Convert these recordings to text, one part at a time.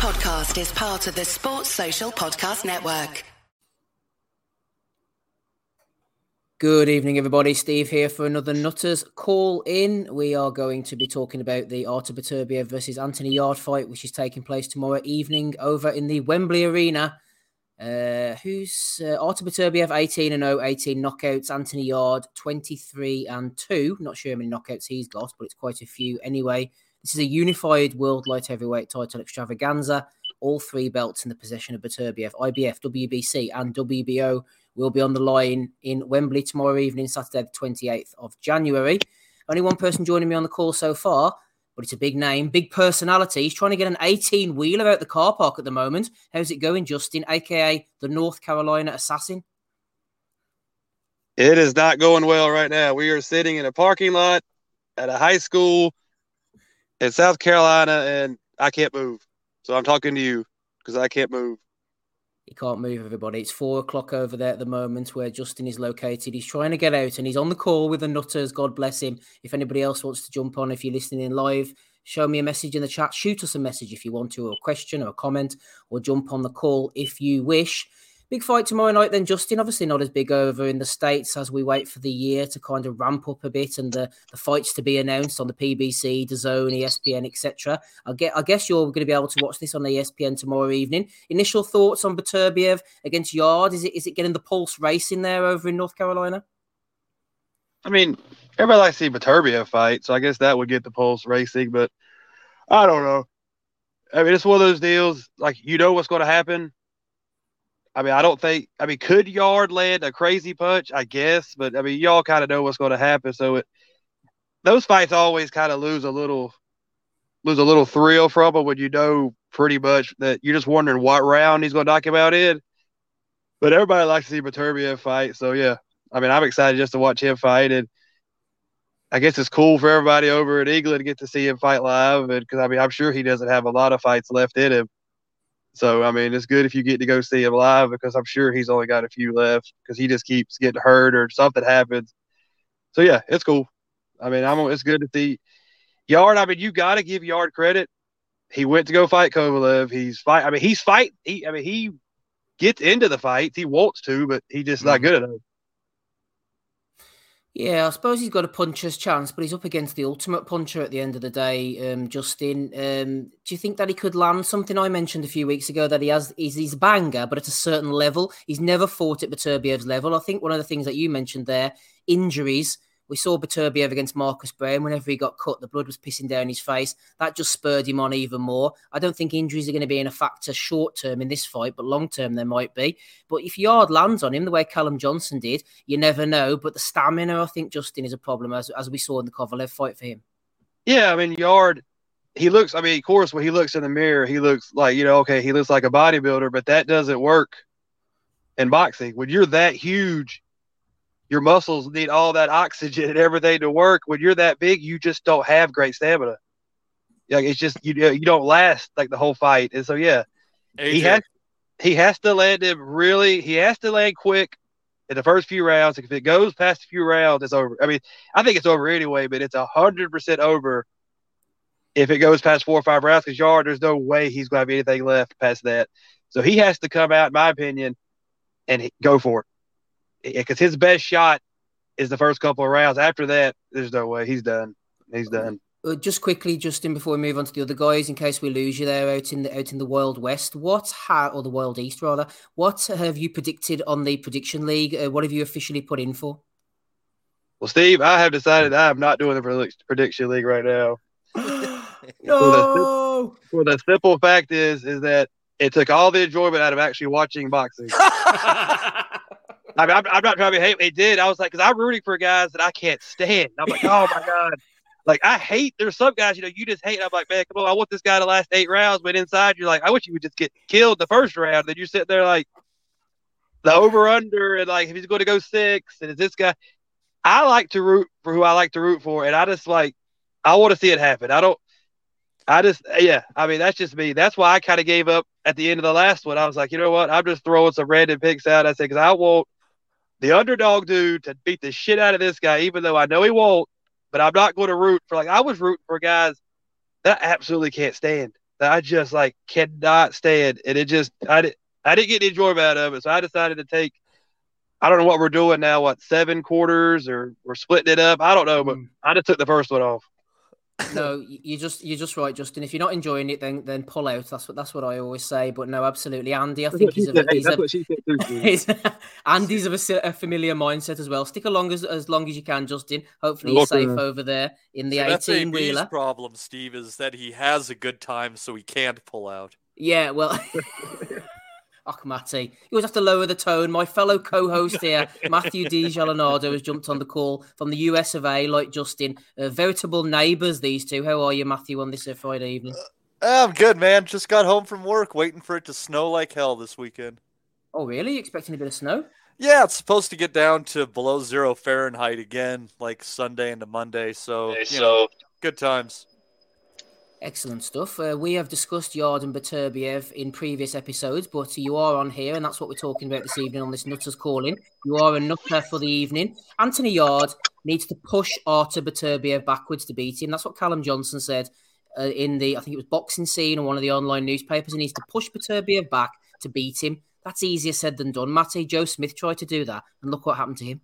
podcast is part of the Sports Social Podcast Network. Good evening, everybody. Steve here for another Nutters call in. We are going to be talking about the Artur Beterbiev versus Anthony Yarde fight, which is taking place tomorrow evening over in the Wembley Arena. Uh, who's uh, Artur Beterbiev 18 and 0, 18 knockouts. Anthony Yarde 23 and 2. Not sure how many knockouts he's got, but it's quite a few anyway. This is a unified world light heavyweight title extravaganza. All three belts in the possession of Beterbiev, IBF, WBC, and WBO will be on the line in Wembley tomorrow evening, Saturday, the 28th of January. Only one person joining me on the call so far, but it's a big name, big personality. He's trying to get an 18 wheeler out the car park at the moment. How's it going, Justin, aka the North Carolina Assassin? It is not going well right now. We are sitting in a parking lot at a high school in South Carolina, and I can't move. So I'm talking to you because I can't move. He can't move, everybody. It's four o'clock over there at the moment where Justin is located. He's trying to get out and he's on the call with the Nutters. God bless him. If anybody else wants to jump on, if you're listening in live, show me a message in the chat. Shoot us a message if you want to, or a question or a comment, or jump on the call if you wish. Big fight tomorrow night, then, Justin. Obviously, not as big over in the States as we wait for the year to kind of ramp up a bit and the, the fights to be announced on the PBC, Zone, ESPN, etc. I get, I guess you're going to be able to watch this on ESPN tomorrow evening. Initial thoughts on Beterbiev against Yarde? Is it is it getting the pulse racing there over in North Carolina? I mean, everybody likes to see Beterbiev fight, so I guess that would get the pulse racing, but I don't know. I mean, it's one of those deals, like, you know what's going to happen I mean, I don't think. I mean, could Yarde land a crazy punch? I guess, but I mean, y'all kind of know what's going to happen. So it, those fights always kind of lose a little, lose a little thrill from them when you know pretty much that you're just wondering what round he's going to knock him out in. But everybody likes to see Beterbiev fight, so yeah. I mean, I'm excited just to watch him fight, and I guess it's cool for everybody over in England to get to see him fight live, and because I mean, I'm sure he doesn't have a lot of fights left in him. So I mean, it's good if you get to go see him live because I'm sure he's only got a few left because he just keeps getting hurt or something happens. So yeah, it's cool. I mean, I'm it's good to see Yarde. I mean, you got to give Yarde credit. He went to go fight Kovalev. He's fight. I mean, he's fight. He. I mean, he gets into the fights. He wants to, but he's just mm-hmm. not good them. Yeah, I suppose he's got a puncher's chance, but he's up against the ultimate puncher at the end of the day. Um, Justin, um, do you think that he could land something I mentioned a few weeks ago that he has? He's, he's a banger, but at a certain level, he's never fought at Beterbiev's level. I think one of the things that you mentioned there, injuries we saw Beterbiev against Marcus Browne. Whenever he got cut, the blood was pissing down his face. That just spurred him on even more. I don't think injuries are going to be in a factor short term in this fight, but long term there might be. But if Yarde lands on him the way Callum Johnson did, you never know. But the stamina, I think, Justin, is a problem, as, as we saw in the Kovalev fight for him. Yeah, I mean, Yarde, he looks, I mean, of course, when he looks in the mirror, he looks like, you know, okay, he looks like a bodybuilder, but that doesn't work in boxing. When you're that huge, your muscles need all that oxygen and everything to work. When you're that big, you just don't have great stamina. Like it's just you you don't last like the whole fight. And so yeah, AJ. he has he has to land him really. He has to land quick in the first few rounds. If it goes past a few rounds, it's over. I mean, I think it's over anyway, but it's a hundred percent over if it goes past four or five rounds. Because Yarde, there's no way he's going to have anything left past that. So he has to come out, in my opinion, and go for it because his best shot is the first couple of rounds. After that, there's no way he's done. He's done. Uh, just quickly, Justin, before we move on to the other guys, in case we lose you there out in the out in the Wild West, what ha- or the Wild East rather, what have you predicted on the prediction league? Uh, what have you officially put in for? Well, Steve, I have decided I am not doing the prediction league right now. no. Well, the, the simple fact is, is that it took all the enjoyment out of actually watching boxing. I mean, I'm, I'm, not trying to be hate. It did. I was like, because I'm rooting for guys that I can't stand. I'm like, oh my god. Like I hate. There's some guys, you know, you just hate. I'm like, man, come on. I want this guy to last eight rounds, but inside you're like, I wish you would just get killed the first round. Then you're sitting there like the over under, and like if he's going to go six, and is this guy? I like to root for who I like to root for, and I just like I want to see it happen. I don't. I just, yeah, I mean, that's just me. That's why I kind of gave up at the end of the last one. I was like, you know what? I'm just throwing some random picks out. I said, because I want the underdog dude to beat the shit out of this guy, even though I know he won't. But I'm not going to root for like I was rooting for guys that I absolutely can't stand. that I just like cannot stand, and it just I didn't I didn't get the enjoyment out of it, so I decided to take. I don't know what we're doing now. What seven quarters or we're splitting it up? I don't know, but mm. I just took the first one off no, you just you're just right, Justin. If you're not enjoying it, then then pull out. That's what that's what I always say. But no, absolutely, Andy. I think he's, a, he's, a, Andy's of a, a, familiar mindset as well. Stick along as, as long as you can, Justin. Hopefully, you're safe over there in the so 18 wheeler. problem, Steve, is that he has a good time, so he can't pull out. Yeah, well. Och, Matty. You always have to lower the tone. My fellow co-host here, Matthew D. Jalanado, has jumped on the call from the US of A, like Justin. Uh, veritable neighbours, these two. How are you, Matthew, on this uh, Friday evening? Uh, I'm good, man. Just got home from work, waiting for it to snow like hell this weekend. Oh, really? You expecting a bit of snow? Yeah, it's supposed to get down to below zero Fahrenheit again, like Sunday into Monday. So, okay, so know, good times. Excellent stuff. Uh, we have discussed Yarde and Beterbiev in previous episodes, but you are on here, and that's what we're talking about this evening on this Nutters Calling. You are a nutter for the evening. Anthony Yarde needs to push Artur Beterbiev backwards to beat him. That's what Callum Johnson said uh, in the, I think it was boxing scene on one of the online newspapers. He needs to push Beterbiev back to beat him. That's easier said than done. Matty Joe Smith tried to do that, and look what happened to him.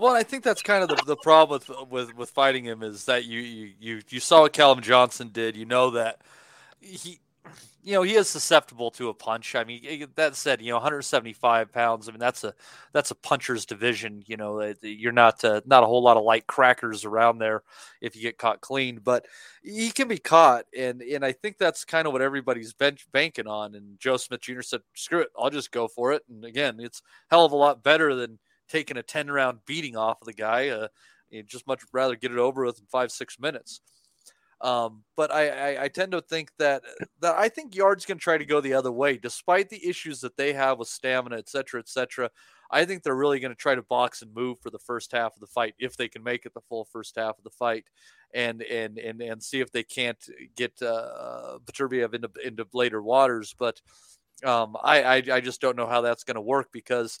Well, I think that's kind of the, the problem with, with with fighting him is that you you you saw what Callum Johnson did. You know that he you know he is susceptible to a punch. I mean, that said, you know, 175 pounds. I mean, that's a that's a puncher's division. You know, you're not uh, not a whole lot of light crackers around there if you get caught clean, but he can be caught, and and I think that's kind of what everybody's banking on. And Joe Smith Jr. said, "Screw it, I'll just go for it." And again, it's hell of a lot better than taking a 10 round beating off of the guy. Uh, you just much rather get it over with in five, six minutes. Um, but I, I, I, tend to think that that I think Yarde's going to try to go the other way, despite the issues that they have with stamina, et cetera, et cetera. I think they're really going to try to box and move for the first half of the fight if they can make it the full first half of the fight, and and and and see if they can't get uh, Beterbiev into into later waters. But um, I, I, I just don't know how that's going to work because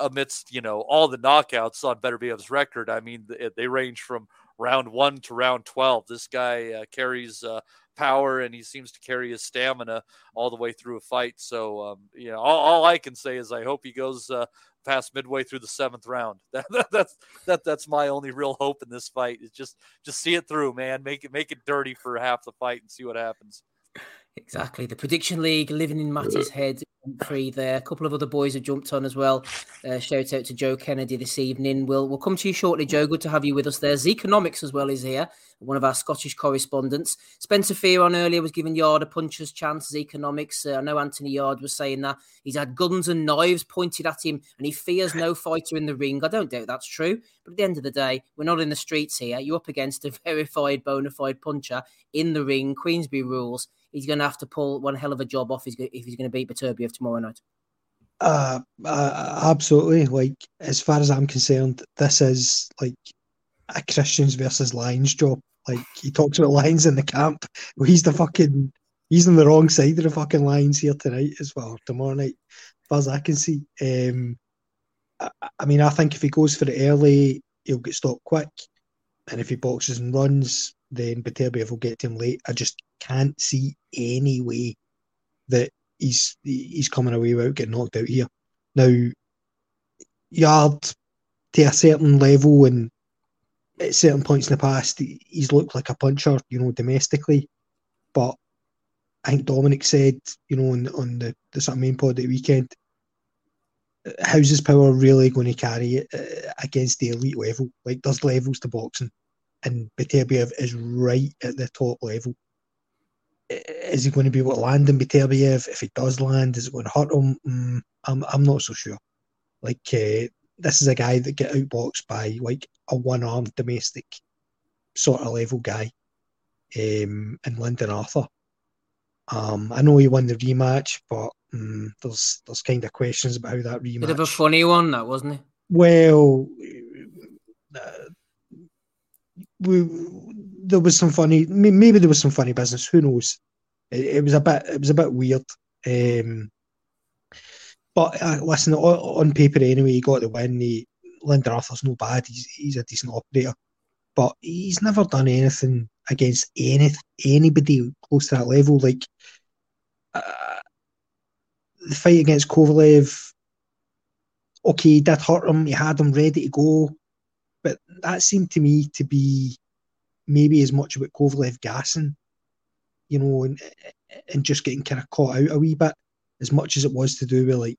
amidst you know all the knockouts on Better Beterbiev's record, I mean they, they range from round one to round twelve. This guy uh, carries uh, power and he seems to carry his stamina all the way through a fight. So um, you know all, all, I can say is I hope he goes uh, past midway through the seventh round. That, that, that's that that's my only real hope in this fight is just just see it through, man. Make it make it dirty for half the fight and see what happens. Exactly. The prediction league living in Matty's head free there. A couple of other boys have jumped on as well. Uh, shout out to Joe Kennedy this evening. We'll we'll come to you shortly, Joe. Good to have you with us there. Zeconomics as well is here, one of our Scottish correspondents. Spencer Fearon earlier was giving Yarde a puncher's chance. Zeconomics. Uh, I know Anthony Yarde was saying that he's had guns and knives pointed at him, and he fears no fighter in the ring. I don't doubt that's true. But at the end of the day, we're not in the streets here. You're up against a verified bona fide puncher in the ring. Queensberry rules he's going to have to pull one hell of a job off if he's going to beat Beterbiev tomorrow night. Uh, uh, absolutely. Like as far as I'm concerned, this is like a Christians versus Lions job. Like he talks about Lions in the camp. Well, he's the fucking he's on the wrong side of the fucking Lions here tonight as well. Tomorrow night, as far as I can see. Um, I, I mean, I think if he goes for it early, he'll get stopped quick, and if he boxes and runs, then Beterbiev will get to him late. I just can't see any way that he's he's coming away without getting knocked out here. Now, Yarde to a certain level and at certain points in the past, he's looked like a puncher, you know, domestically. But I think Dominic said, you know, on, on the, the sort of main pod at the weekend, how's his power really going to carry it uh, against the elite level? Like, there's levels to boxing, and Beterbiev is right at the top level is he going to be able to land in Beterbiev? If he does land, is it going to hurt him? Mm, I'm, I'm not so sure. Like, uh, this is a guy that get outboxed by like a one-armed domestic sort of level guy um, in Lyndon Arthur. Um, I know he won the rematch, but um, there's there's kind of questions about how that rematch. Bit of a funny one, that wasn't it? Well, uh, we there was some funny. Maybe there was some funny business. Who knows? It, it was a bit. It was a bit weird. Um, but uh, listen, on, paper anyway, he got the win. He, Lyndon Arthur's no bad. He's he's a decent operator, but he's never done anything against any anybody close to that level. Like uh, the fight against Kovalev, okay, he did hurt him. He had him ready to go, but that seemed to me to be maybe as much about Kovalev gassing, you know, and and just getting kind of caught out a wee bit, as much as it was to do with like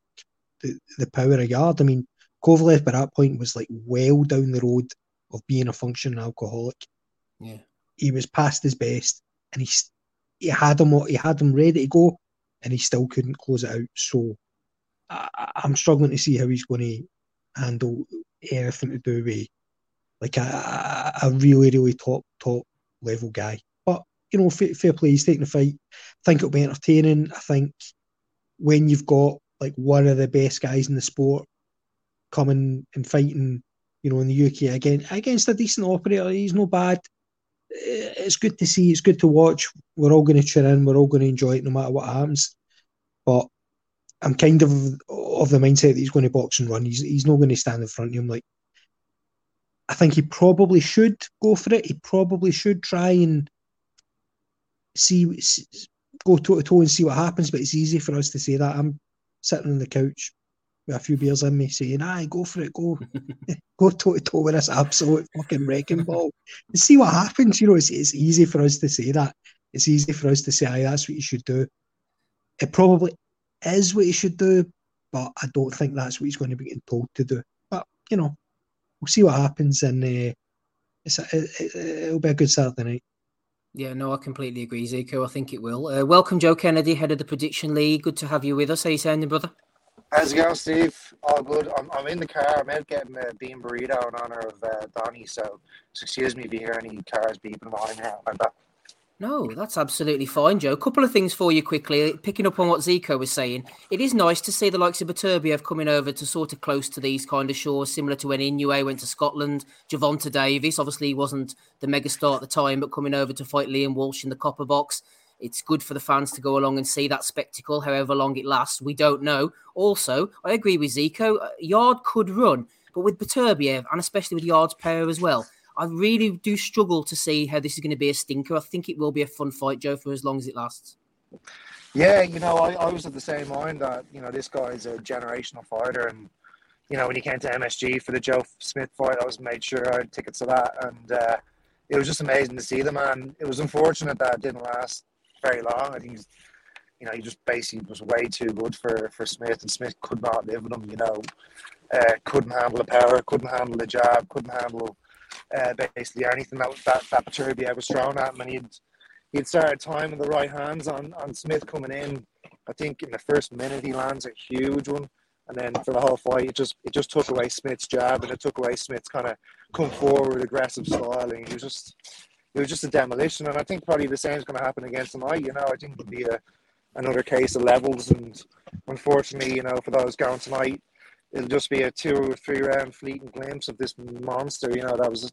the, the power of Yarde. I mean, Kovalev by that point was like well down the road of being a functioning alcoholic. Yeah, he was past his best, and he he had him he had him ready to go, and he still couldn't close it out. So I, am struggling to see how he's going to handle anything to do with like a, a really really top top level guy. But you know, fair, fair play, he's taking the fight. I think it'll be entertaining. I think when you've got like one of the best guys in the sport coming and fighting, you know, in the UK again against a decent operator, he's no bad. It's good to see. It's good to watch. We're all going to tune in. We're all going to enjoy it, no matter what happens. But I'm kind of of the mindset that he's going to box and run. He's he's not going to stand in front of him. Like I think he probably should go for it. He probably should try and see, go toe to toe and see what happens. But it's easy for us to say that. I'm sitting on the couch with a few beers in me, saying, "Aye, go for it, go, go toe to toe with this absolute fucking wrecking ball, and see what happens." You know, it's, it's easy for us to say that. It's easy for us to say, "Aye, that's what you should do." It probably is what he should do, but I don't think that's what he's going to be getting told to do. But you know, we'll see what happens, and uh, it's a, it, it'll be a good Saturday night. Yeah, no, I completely agree, Zico. I think it will. Uh, welcome, Joe Kennedy, head of the Prediction League. Good to have you with us. How you sounding, brother? How's it going, Steve? All good. I'm, I'm in the car. I'm out getting a bean burrito in honor of uh, Donny. So, excuse me if you hear any cars beeping behind me like that. No, that's absolutely fine, Joe. A couple of things for you quickly. Picking up on what Zico was saying, it is nice to see the likes of Beterbiev coming over to sort of close to these kind of shores, similar to when Inoue went to Scotland. Gervonta Davis, obviously, he wasn't the megastar at the time, but coming over to fight Liam Walsh in the copper box. It's good for the fans to go along and see that spectacle, however long it lasts. We don't know. Also, I agree with Zico. Uh, Yarde could run, but with Beterbiev, and especially with Yarde's power as well, I really do struggle to see how this is going to be a stinker. I think it will be a fun fight, Joe, for as long as it lasts. Yeah, you know, I, I was of the same mind that, you know, this guy is a generational fighter. And, you know, when he came to MSG for the Joe Smith fight, I was made sure I had tickets to that. And uh, it was just amazing to see the man. It was unfortunate that it didn't last very long. I think you know, he just basically was way too good for, for Smith, and Smith could not live with him, you know. Uh, couldn't handle the power, couldn't handle the jab, couldn't handle uh, basically anything that that that Beterbiev was thrown at him, and he'd he'd started timing the right hands on on Smith coming in. I think in the first minute he lands a huge one, and then for the whole fight, it just it just took away Smith's jab, and it took away Smith's kind of come forward aggressive style, and he was just it was just a demolition. And I think probably the same is going to happen against tonight. You know, I think it'll be a another case of levels, and unfortunately, you know, for those going tonight it'll just be a two or three round fleeting glimpse of this monster. You know, that was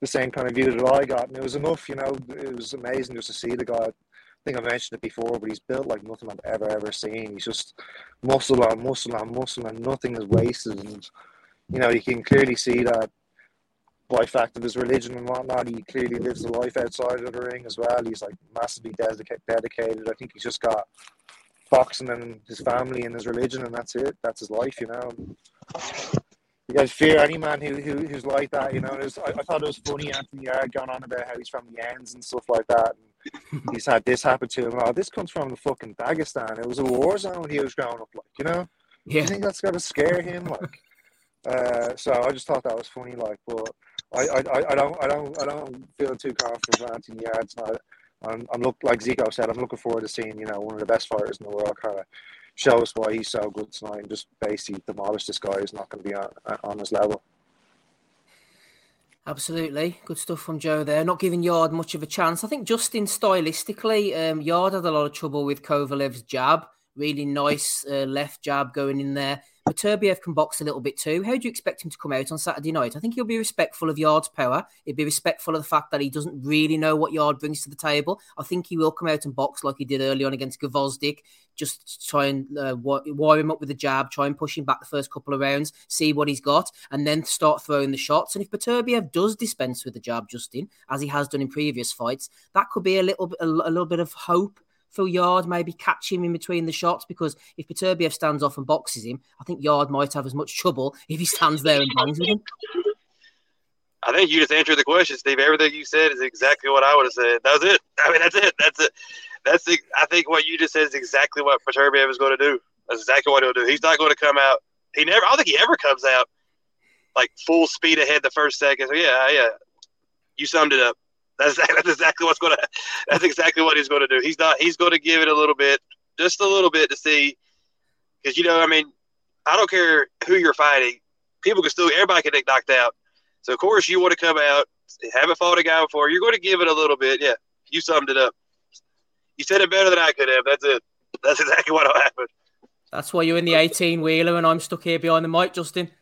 the same kind of view that I got, and it was enough. You know, it was amazing just to see the guy. I think I mentioned it before, but he's built like nothing I've ever ever seen. He's just muscle on muscle on muscle, and nothing is wasted. And you know, you can clearly see that by fact of his religion and whatnot, he clearly lives a life outside of the ring as well. He's like massively dedicated. I think he's just got boxing and his family and his religion, and that's it. That's his life, you know. You guys fear any man who, who who's like that, you know. Was, I, I, thought it was funny Anthony Yarde going on about how he's from the ends and stuff like that. And he's had this happen to him. Oh, this comes from the fucking Dagestan. It was a war zone when he was growing up, like you know. Yeah. You think that's got to scare him, like? Uh, so I just thought that was funny, like, but I, I, I don't, I don't, I don't feel too confident with Anthony Yarde tonight. I'm, I'm look like Zico said. I'm looking forward to seeing you know one of the best fighters in the world kind of show us why he's so good tonight and just basically demolish this guy who's not going to be on, on his level. Absolutely. Good stuff from Joe there. Not giving Yarde much of a chance. I think Justin stylistically, um, Yarde had a lot of trouble with Kovalev's jab. Really nice uh, left jab going in there. Beterbiev can box a little bit too. How do you expect him to come out on Saturday night? I think he'll be respectful of Yarde's power. He'll be respectful of the fact that he doesn't really know what Yarde brings to the table. I think he will come out and box like he did early on against Gvozdyk, just try and uh, wire him up with a jab, try and push him back the first couple of rounds, see what he's got, and then start throwing the shots. And if Beterbiev does dispense with the jab, Justin, as he has done in previous fights, that could be a little bit, a, a little bit of hope for Yarde, maybe catch him in between the shots because if Beterbiev stands off and boxes him, I think Yarde might have as much trouble if he stands there and bangs with him. I think you just answered the question, Steve. Everything you said is exactly what I would have said. That was it. I mean, that's it. That's it. That's the. I think what you just said is exactly what Beterbiev is going to do. That's exactly what he'll do. He's not going to come out. He never. I don't think he ever comes out like full speed ahead the first second. So yeah, yeah. You summed it up. That's that's exactly what's going to. That's exactly what he's going to do. He's not. He's going to give it a little bit, just a little bit to see, because you know, I mean, I don't care who you're fighting. People can still. Everybody can get knocked out. So of course you want to come out, haven't fought a guy before. You're going to give it a little bit. Yeah, you summed it up. You said it better than I could have. That's it. That's exactly what will happen. That's why you're in the 18 wheeler and I'm stuck here behind the mic, Justin.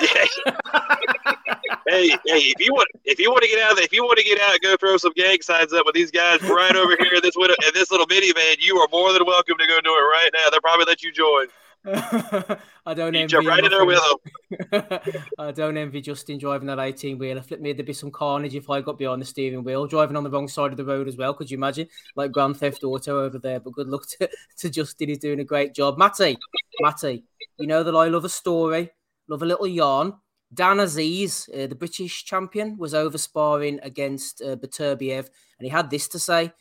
hey, hey, if you want, if you want to get out, if you want to get out, go throw some gang signs up with these guys right over here in this in this little minivan. You are more than welcome to go do it right now. They'll probably let you join. I don't you envy jump right in there with them. I don't envy Justin driving that 18 wheeler. Flip me, there'd be some carnage if I got behind the steering wheel, driving on the wrong side of the road as well. Could you imagine? Like Grand Theft Auto over there. But good luck to, to Justin. He's doing a great job. Matty, Matty, you know that I love a story, love a little yarn. Dan Azeez, uh, the British champion, was over sparring against uh, and he had this to say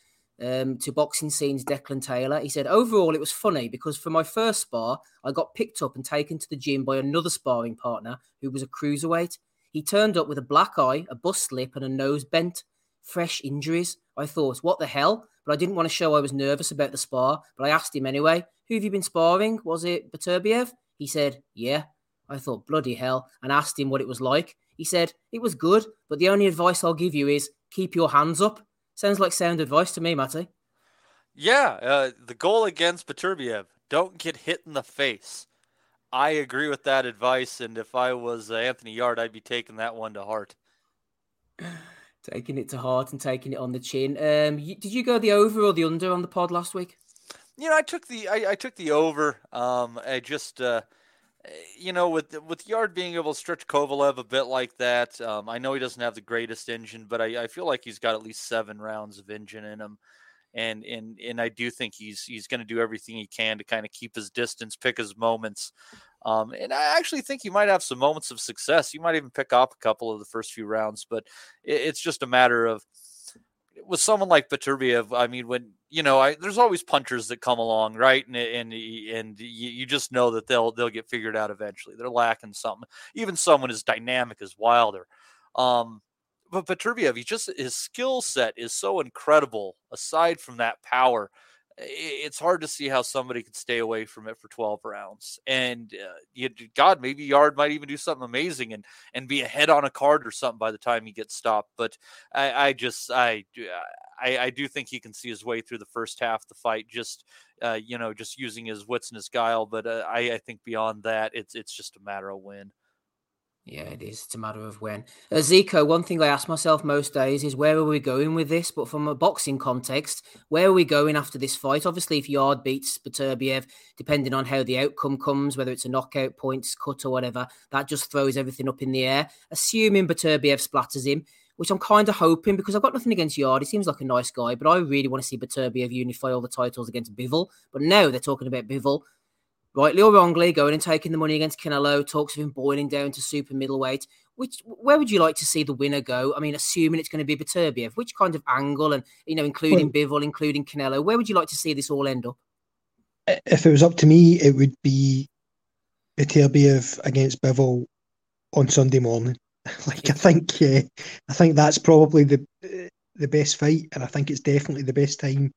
um, to Boxing Scene's Declan Taylor. He said, Overall, it was funny because for my first spar, I got picked up and taken to the gym by another sparring partner who was a cruiserweight. He turned up with a black eye, a bust lip, and a nose bent. Fresh injuries. I thought, what the hell? But I didn't want to show I was nervous about the spar, but I asked him anyway, Who have you been sparring? Was it Beterbiev? He said, Yeah. I thought, bloody hell, and asked him what it was like. He said, It was good, but the only advice I'll give you is keep your hands up. Sounds like sound advice to me, Matty. Yeah, uh, the goal against Beterbiev don't get hit in the face. I agree with that advice, and if I was uh, Anthony Yarde, I'd be taking that one to heart. taking it to heart and taking it on the chin. Um, you, did you go the over or the under on the pod last week? You know, I took the I, I took the over. Um, I just uh, you know, with with Yarde being able to stretch Kovalev a bit like that, um, I know he doesn't have the greatest engine, but I, I, feel like he's got at least seven rounds of engine in him, and and and I do think he's he's going to do everything he can to kind of keep his distance, pick his moments, um, and I actually think he might have some moments of success. You might even pick up a couple of the first few rounds, but it, it's just a matter of with someone like Beterbiev, I mean, when you know, I, there's always punchers that come along, right? And and and you, just know that they'll they'll get figured out eventually. They're lacking something. Even someone as dynamic as Wilder, um, but Beterbiev, he just his skill set is so incredible. Aside from that power, it's hard to see how somebody could stay away from it for 12 rounds. And uh, you, God, maybe Yarde might even do something amazing and and be ahead on a card or something by the time he gets stopped. But I, I just I, I, I do think he can see his way through the first half of the fight. Just uh, you know, just using his wits and his guile. But uh, I, I think beyond that, it's it's just a matter of win. Yeah, it is. It's a matter of when. Uh, Zico, one thing I ask myself most days is where are we going with this? But from a boxing context, where are we going after this fight? Obviously, if Yarde beats Beterbiev, depending on how the outcome comes, whether it's a knockout, points, cut, or whatever, that just throws everything up in the air. Assuming Beterbiev splatters him, which I'm kind of hoping because I've got nothing against Yarde. He seems like a nice guy, but I really want to see Beterbiev unify all the titles against Bivol. But now they're talking about Bivol rightly or wrongly, going and taking the money against Canelo, talks of him boiling down to super middleweight. Which where would you like to see the winner go? I mean, assuming it's going to be Beterbiev, which kind of angle, and you know, including well, Bivol, including Canelo, where would you like to see this all end up? If it was up to me, it would be Beterbiev against Bivol on Sunday morning. like I think, yeah, I think that's probably the the best fight, and I think it's definitely the best time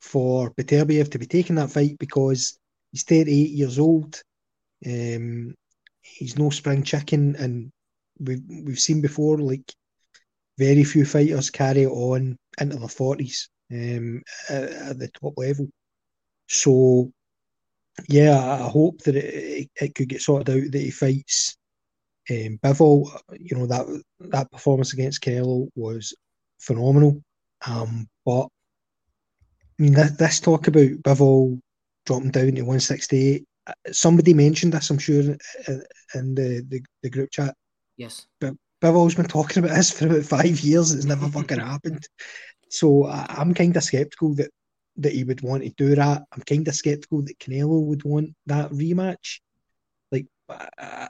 for Beterbiev to be taking that fight because He's 38 years old. Um, he's no spring chicken, and we've we've seen before like very few fighters carry on into their 40s um, at, at the top level. So yeah, I hope that it, it could get sorted out that he fights um, Bivol. You know that that performance against Canelo was phenomenal. Um, but I mean, this, this talk about Bivol dropping down to 168. uh, Somebody mentioned this, I'm sure, in in the, the, the group chat. Yes. But Bivol's been talking about this for about five years. It's never fucking happened. So I, I'm kind of skeptical that that he would want to do that. I'm kind of skeptical that Canelo would want that rematch. Like, uh,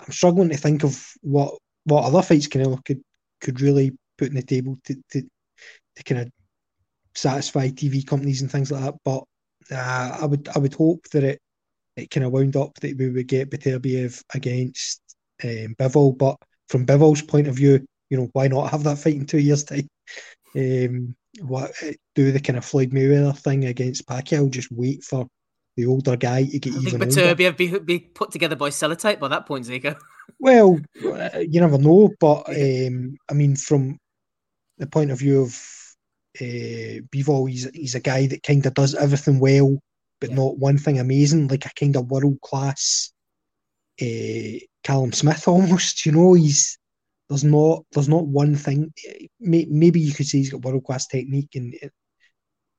I'm struggling to think of what what other fights Canelo could could really put on the table to to, to kind of satisfy TV companies and things like that. But uh, I would I would hope that it it kind of wound up that we would get Beterbiev against um, Bivol. But from Bivol's point of view, you know, why not have that fight in two years' time? Um, what do the kind of Floyd Mayweather thing against Pacquiao? Just wait for the older guy to get I think even older. Beterbiev be, be put together by Sellotape by that point, Zico. Well, uh, you never know, but um, I mean, from the point of view of uh, Bivol, he's he's a guy that kind of does everything well, but Yeah. not one thing amazing, like a kind of world class uh, Callum Smith almost. You know, he's there's not there's not one thing. eh, May, maybe you could say he's got world class technique and. eh,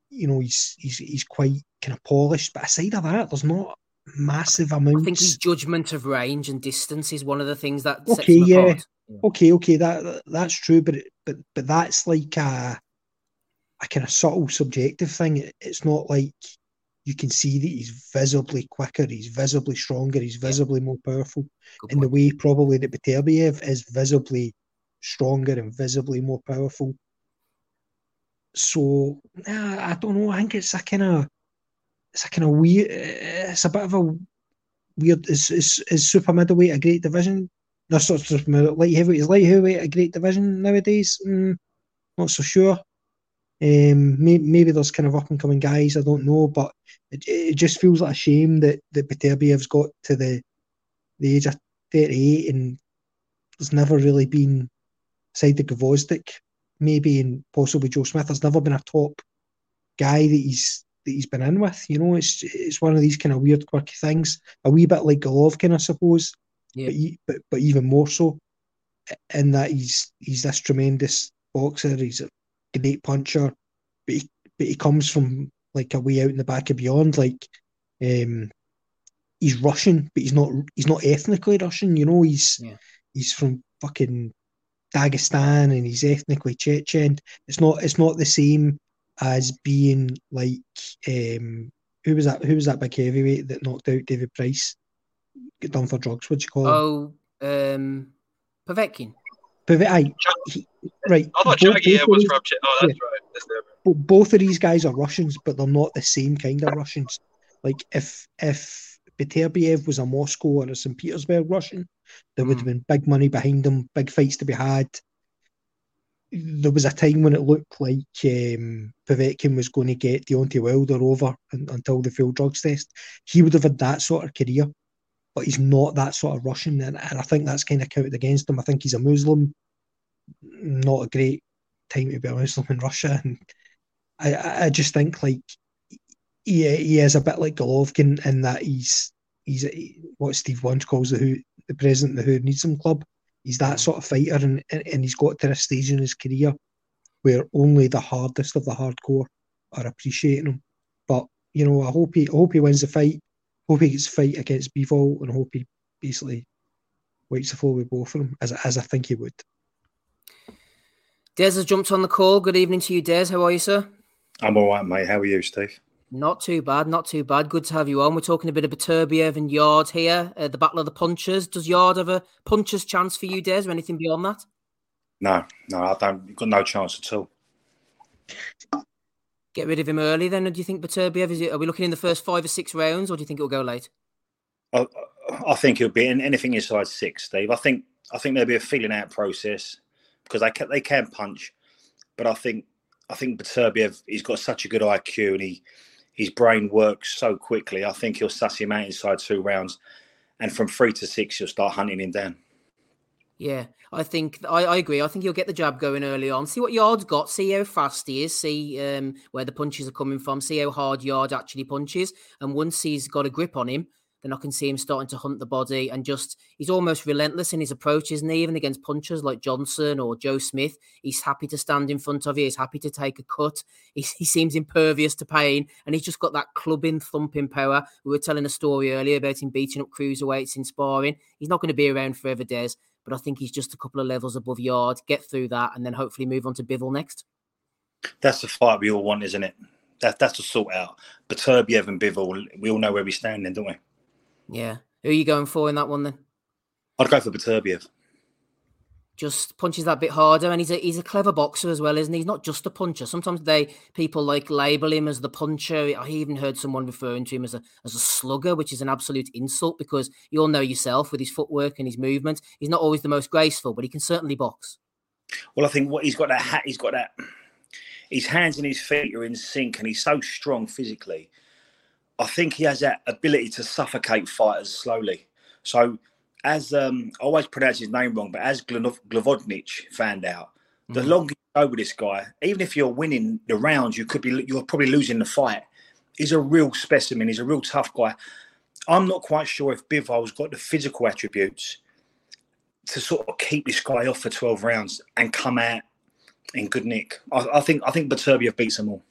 You know he's he's he's quite kind of polished, but aside of that, there's not massive amounts. I think his judgment of range and distance is one of the things that sets Okay, yeah. apart. okay, okay, that that- that's true, but it, but but that's like a a kind of subtle subjective thing. It's not like you can see that he's visibly quicker, he's visibly stronger, he's visibly more powerful Good in the way probably that Beterbiev is visibly stronger and visibly more powerful. So nah, I don't know. I think it's a kind of it's a kind of weird. It's a bit of a weird. Is is, is super middleweight a great division? No, sort of super light heavyweight. Is light heavyweight a great division nowadays? Mm, not so sure. Um, may, maybe there's kind of up and coming guys. I don't know, but it, it just feels like a shame that that Beterbiev's got to the the age of 38 and there's never really been side the Gvozdyk, maybe and possibly Joe Smith. There's never been a top guy that he's that he's been in with. You know, it's it's one of these kind of weird, quirky things. A wee bit like Golovkin, I suppose, Yeah. but, e- but but even more so, in that he's he's this tremendous boxer. He's a great puncher, but he but he comes from like a way out in the back of beyond. Like, um, he's Russian, but he's not he's not ethnically Russian. You know, he's Yeah. he's from fucking Dagestan and he's ethnically Chechen. It's not it's not the same as being like um who was that who was that big heavyweight that knocked out David Price? Get done for drugs, what do you call him? Oh, um, Povetkin. But aye, he- right. I thought both- was of these- from. Oh, that's right. That's bo- both of these guys are Russians, but they're not the same kind of Russians. Like if if Beterbiev was a Moscow or a St. Petersburg Russian, there would have been big money behind him, big fights to be had. There was a time when it looked like um, Povetkin was going to get Deontay Wilder over un- until the failed drugs test. He would have had that sort of career, but he's not that sort of Russian, and, and I think that's kind of counted against him. I think he's a Muslim, not a great time to be a Muslim in Russia, and I- I, just think like he, he is a bit like Golovkin in that he's he's what Steve once calls the who the president the Who Needs Him Club. He's that sort of fighter, and, and and he's got to a stage in his career where only the hardest of the hardcore are appreciating him. But you know, I hope he I hope he wins the fight. Hope he gets fight against Bivol, and hope he basically wipes the floor with both of them, as as I think he would. Des has jumped on the call. Good evening to you, Des. How are you, sir? I'm all right, mate. How are you, Steve? Not too bad, not too bad. Good to have you on. We're talking a bit of Beterbiev and Yarde here, uh, the Battle of the Punchers. Does Yarde have a puncher's chance for you, Des, or anything beyond that? No, no, I don't. You've got no chance at all. Get rid of him early then, or do you think Beterbiev, is it, are we looking in the first five or six rounds, or do you think it'll go late? I, I think it'll be in anything inside six, Steve. I think I think there'll be a feeling out process because they can, they can punch, but I think I think Beterbiev he's got such a good IQ and he his brain works so quickly. I think he'll suss him out inside two rounds, and from three to six, he'll start hunting him down. Yeah, I think I, I agree. I think he'll get the jab going early on. See what Yarde's got. See how fast he is. See um, where the punches are coming from. See how hard Yarde actually punches. And once he's got a grip on him, then I can see him starting to hunt the body and just he's almost relentless in his approach, isn't he? Even against punchers like Johnson or Joe Smith, he's happy to stand in front of you. He's happy to take a cut. He, he seems impervious to pain, and he's just got that clubbing, thumping power. We were telling a story earlier about him beating up cruiserweights in sparring. He's not going to be around forever, Des, but I think he's just a couple of levels above Yarde. Get through that, and then hopefully move on to Bivol next. That's the fight we all want, isn't it? That, that's the sort out. Beterbiev and Bivol, we all know where we stand then, don't we? Yeah. Who are you going for in that one then? I'd go for Beterbiev. Just punches that bit harder, and he's a he's a clever boxer as well, isn't he? He's not just a puncher. Sometimes they people like label him as the puncher. I even heard someone referring to him as a as a slugger, which is an absolute insult because you all know yourself with his footwork and his movement. He's not always the most graceful, but he can certainly box. Well, I think what he's got that hat, he's got that. His hands and his feet are in sync, and he's so strong physically I think he has that ability to suffocate fighters slowly. So, as um, I always pronounce his name wrong, but as Glavodnich found out, mm-hmm. the longer you go with this guy, even if you're winning the rounds, you could be you're probably losing the fight. He's a real specimen. He's a real tough guy. I'm not quite sure if Bivol's got the physical attributes to sort of keep this guy off for 12 rounds and come out in good nick. I, I think I think Beterbiev beats them all.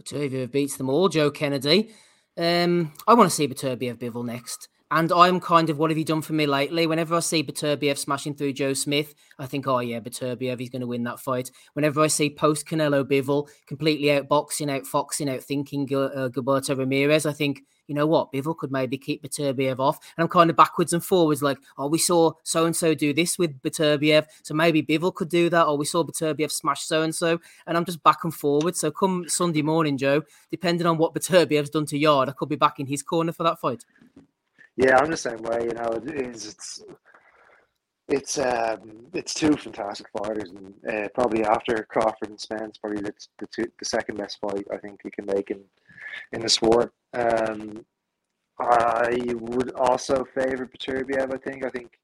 Beterbiev beats them all. Joe Kennedy. Um, I want to see Beterbiev Bivol next. And I'm kind of, what have you done for me lately? Whenever I see Beterbiev smashing through Joe Smith, I think, oh yeah, Beterbiev, he's going to win that fight. Whenever I see post Canelo Bivol completely outboxing, outfoxing, outthinking uh, Gilberto Ramirez, I think, you know what, Bivol could maybe keep Beterbiev off. And I'm kind of backwards and forwards, like, oh, we saw so and so do this with Beterbiev, so maybe Bivol could do that, or we saw Beterbiev smash so and so, and I'm just back and forward. So come Sunday morning, Joe, depending on what Beterbiev's done to Yarde, I could be back in his corner for that fight. Yeah, I'm the same way. You know, it is. It's it's um, it's two fantastic fighters, and uh, probably after Crawford and Spence, probably the the, two, the second best fight I think he can make in in the sport. Um, I would also favor Beterbiev. I think. I think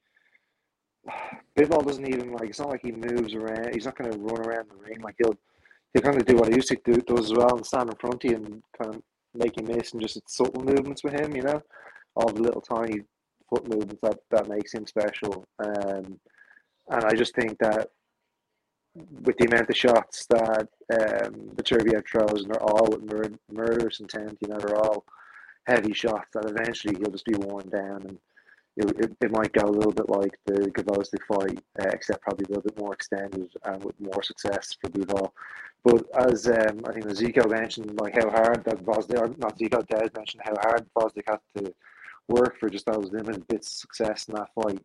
Bivol doesn't even like. It's not like he moves around. He's not going to run around the ring like he'll. He'll kind of do what he used to do does as well and stand in front of you and kind of make you miss and just subtle movements with him. You know all the little tiny foot movements that, that makes him special. Um, and I just think that with the amount of shots that um, Beterbiev throws, and they're all with mur- murderous intent, you know, they're all heavy shots that eventually he'll just be worn down and it, it, it might go a little bit like the Gvozdyk fight, uh, except probably a little bit more extended and with more success for Bivol. But as um, I think Zico mentioned, like how hard that Gvozdyk, not Zico, Des mentioned how hard Gvozdyk had to work for just those limited bits of success in that fight.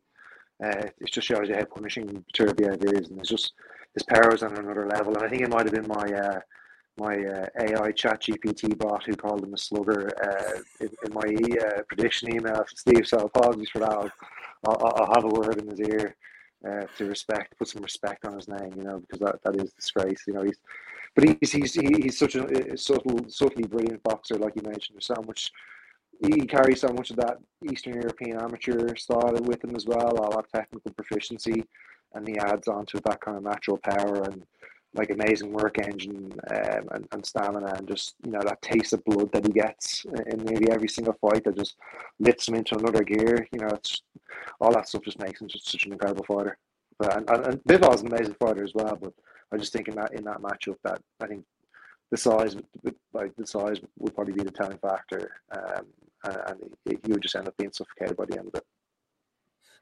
Uh, it just shows you how punishing Beterbiev is, and it's just his power is on another level. And I think it might have been my uh, my uh, AI chat GPT bot who called him a slugger uh, in, in, my uh, prediction email, Steve. So apologies for that. I'll, I'll, I'll have a word in his ear uh, to respect, put some respect on his name, you know, because that, that is disgrace. You know, he's but he's he's he's such a, a subtle, subtly brilliant boxer, like you mentioned. There's so much he carries so much of that Eastern European amateur style with him as well, all that technical proficiency, and he adds on to that kind of natural power and like amazing work engine um, and, and stamina and just you know that taste of blood that he gets in nearly every single fight that just lifts him into another gear. You know, it's all that stuff just makes him just such an incredible fighter. But and, and, and Bivol's an amazing fighter as well. But I just think in that in that matchup that I think the size, like the size, would probably be the telling factor, um, and he would just end up being suffocated by the end of it.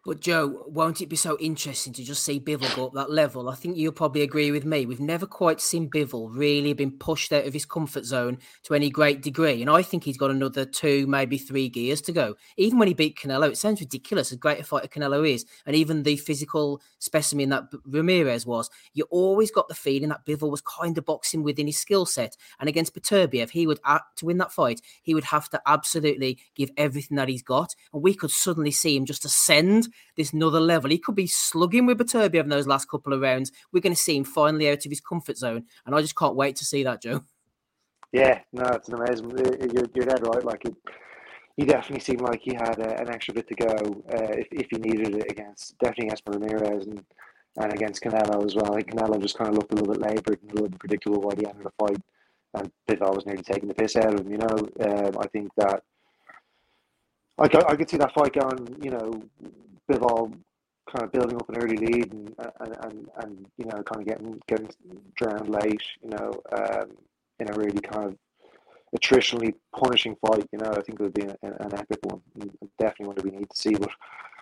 But Joe, won't it be so interesting to just see Bivol go up that level? I think you'll probably agree with me. We've never quite seen Bivol really been pushed out of his comfort zone to any great degree. And I think he's got another two, maybe three gears to go. Even when he beat Canelo, it sounds ridiculous, as great a fighter Canelo is. And even the physical specimen that Ramirez was, you always got the feeling that Bivol was kind of boxing within his skill set. And against Beterbiev, he would, uh, to win that fight, he would have to absolutely give everything that he's got. And we could suddenly see him just ascend this another level. He could be slugging with Beterbiev in those last couple of rounds. We're going to see him finally out of his comfort zone, and I just can't wait to see that, Joe. Yeah, no, it's an amazing. You're, you're dead right. Like he definitely seemed like he had uh, an extra bit to go uh, if, if he needed it against definitely against Ramirez and, and against Canelo as well. I Canelo just kind of looked a little bit laboured and a little bit predictable by the end of the fight, and Bivol was nearly taking the piss out of him. You know, um, I think that I, I could see that fight going. You know, Bivol kind of building up an early lead and and, and, and you know kind of getting getting drowned late. You know, um, in a really kind of attritionally punishing fight. You know, I think it would be an, an epic one. Definitely one that we need to see. But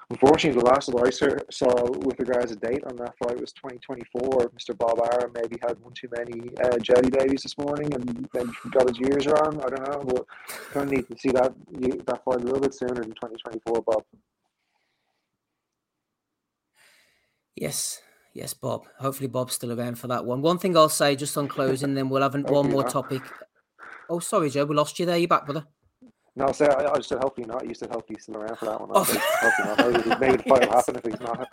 unfortunately, the last of I saw with regards to date on that fight was 2024. Mr. Bob Arum maybe had one too many uh, jelly babies this morning and maybe got his years wrong. I don't know, but kind of need to see that that fight a little bit sooner than 2024, Bob. Yes, yes, Bob. Hopefully, Bob's still around for that one. One thing I'll say just on closing, then we'll have one more topic. Oh, sorry, Joe. We lost you there. You back, brother? No, say I, I said hopefully not. You said hopefully still around for that one. Oh. Maybe, maybe the fight will happen if he's not.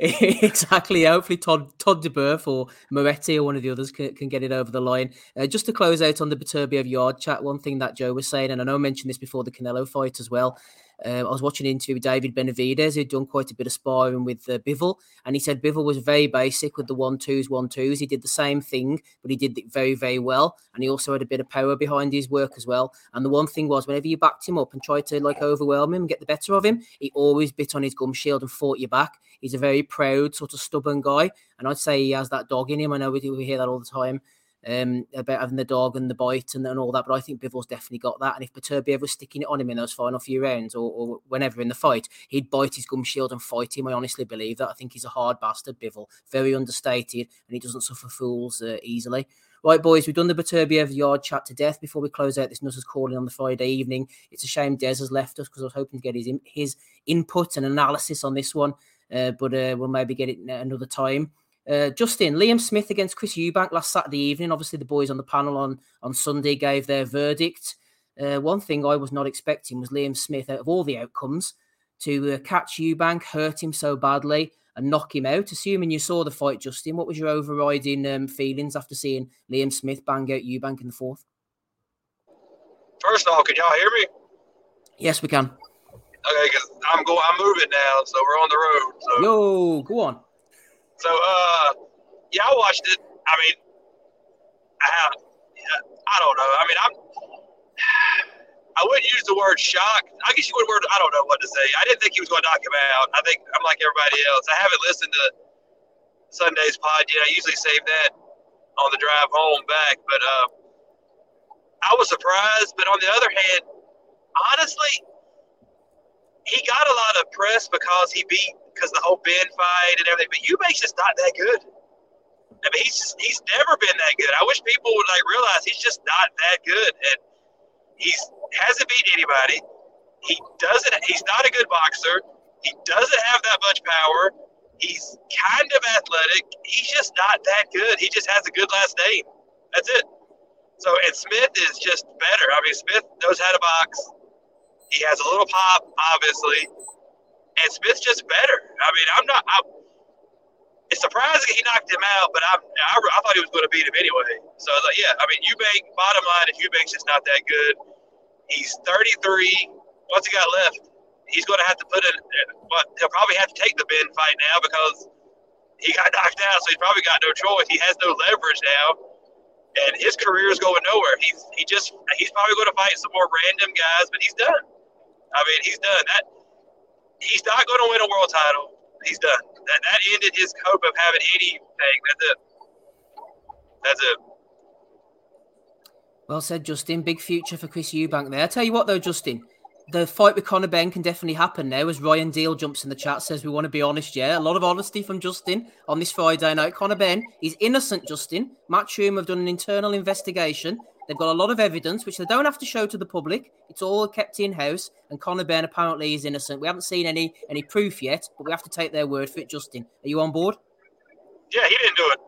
exactly. Hopefully Todd Todd duBoef or Moretti or one of the others can, can get it over the line. Uh, just to close out on the Beterbiev Yarde chat, one thing that Joe was saying, and I know I mentioned this before the Canelo fight as well. Uh, I was watching an interview with David Benavidez, who'd done quite a bit of sparring with uh, Bivol, and he said Bivol was very basic with the one twos, one twos. He did the same thing, but he did it very, very well, and he also had a bit of power behind his work as well. And the one thing was, whenever you backed him up and tried to like overwhelm him, and get the better of him, he always bit on his gum shield and fought you back. He's a very proud, sort of stubborn guy, and I'd say he has that dog in him. I know we, we hear that all the time um, about having the dog and the bite and, and all that. But I think Bivol's definitely got that. And if Beterbiev was sticking it on him in those final few rounds or, or, whenever in the fight, he'd bite his gum shield and fight him. I honestly believe that. I think he's a hard bastard, Bivol, very understated, and he doesn't suffer fools uh, easily. Right, boys, we've done the Beterbiev Yarde chat to death before we close out this Nutters calling on the Friday evening. It's a shame Des has left us because I was hoping to get his his input and analysis on this one, uh, but uh, we'll maybe get it another time. Uh, Justin, Liam Smith against Chris Eubank last Saturday evening. Obviously, the boys on the panel on, on Sunday gave their verdict. Uh, one thing I was not expecting was Liam Smith, out of all the outcomes, to uh, catch Eubank, hurt him so badly, and knock him out. Assuming you saw the fight, Justin, what was your overriding um, feelings after seeing Liam Smith bang out Eubank in the fourth? First of all, can y'all hear me? Yes, we can. Okay, because I'm going. I'm moving now, so we're on the road. So. Yo, go on. So, uh, yeah, I watched it. I mean, I, have. I don't know. I mean, I'm. I wouldn't use the word shock. I guess you would word. I don't know what to say. I didn't think he was going to knock him out. I think I'm like everybody else. I haven't listened to Sunday's pod yet. I usually save that on the drive home back, but uh, I was surprised. But on the other hand, honestly, he got a lot of press because he beat because the whole Benn fight and everything. But Eubanks just not that good. I mean, he's just he's never been that good. I wish people would like realize he's just not that good, and he's hasn't beat anybody. He doesn't. He's not a good boxer. He doesn't have that much power. He's kind of athletic. He's just not that good. He just has a good last name. That's it. So, and Smith is just better. I mean, Smith knows how to box. He has a little pop, obviously and Smith's just better. I mean, I'm not. I'm, it's surprising he knocked him out, but I, I, I thought he was going to beat him anyway. So, I was like, yeah, I mean, Eubank. Bottom line is Eubank's just not that good. He's 33. What's he got left? He's going to have to put in. But he'll probably have to take the Benn fight now because he got knocked out, so he's probably got no choice. He has no leverage now, and his career is going nowhere. He's he just he's probably going to fight some more random guys, but he's done. I mean, he's done that he's not going to win a world title. He's done. That that ended his hope of having anything. That's it. That's it. Well said, Justin. Big future for Chris Eubank there. I tell you what, though, Justin, the fight with Conor Benn can definitely happen now. As Ryan Deal jumps in the chat, says we want to be honest. Yeah, a lot of honesty from Justin on this Friday night. Conor Benn is innocent. Justin, Matchroom have done an internal investigation. They've got a lot of evidence, which they don't have to show to the public. It's all kept in house. And Conor Benn apparently is innocent. We haven't seen any any proof yet, but we have to take their word for it. Justin, are you on board? Yeah, he didn't do it.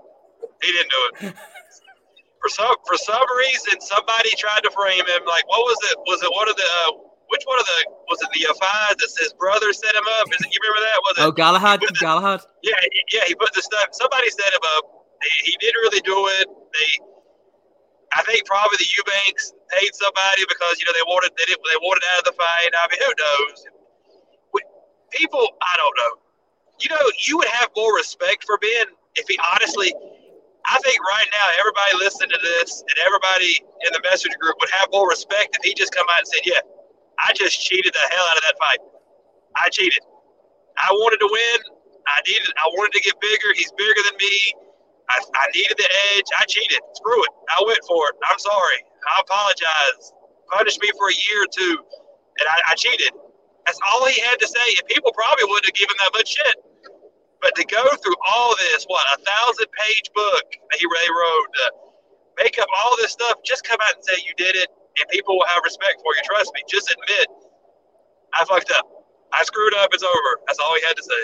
He didn't do it. for some for some reason, somebody tried to frame him. Like, what was it? Was it one of the? Uh, which one of the was it the five that his brother set him up? Is it, you remember that? Was it? Oh, Galahad. The, Galahad. Yeah, yeah. He put the stuff. Somebody set him up. He, he didn't really do it. They I think probably the Eubanks paid somebody because you know they wanted they, didn't, they wanted out of the fight. I mean, who knows? People, I don't know. You know, you would have more respect for Benn if he honestly. I think right now everybody listening to this and everybody in the messenger group would have more respect if he just come out and said, "Yeah, I just cheated the hell out of that fight. I cheated. I wanted to win. I needed. I wanted to get bigger. He's bigger than me. I, I needed the edge. I cheated. Screw it. I went for it. I'm sorry. I apologize. Punish me for a year or two, and I, I cheated. That's all he had to say, and people probably wouldn't have given that much shit. But to go through all this, what a thousand page book he they wrote, uh, make up all this stuff, just come out and say you did it, and people will have respect for you. Trust me. Just admit I fucked up. I screwed up. It's over. That's all he had to say.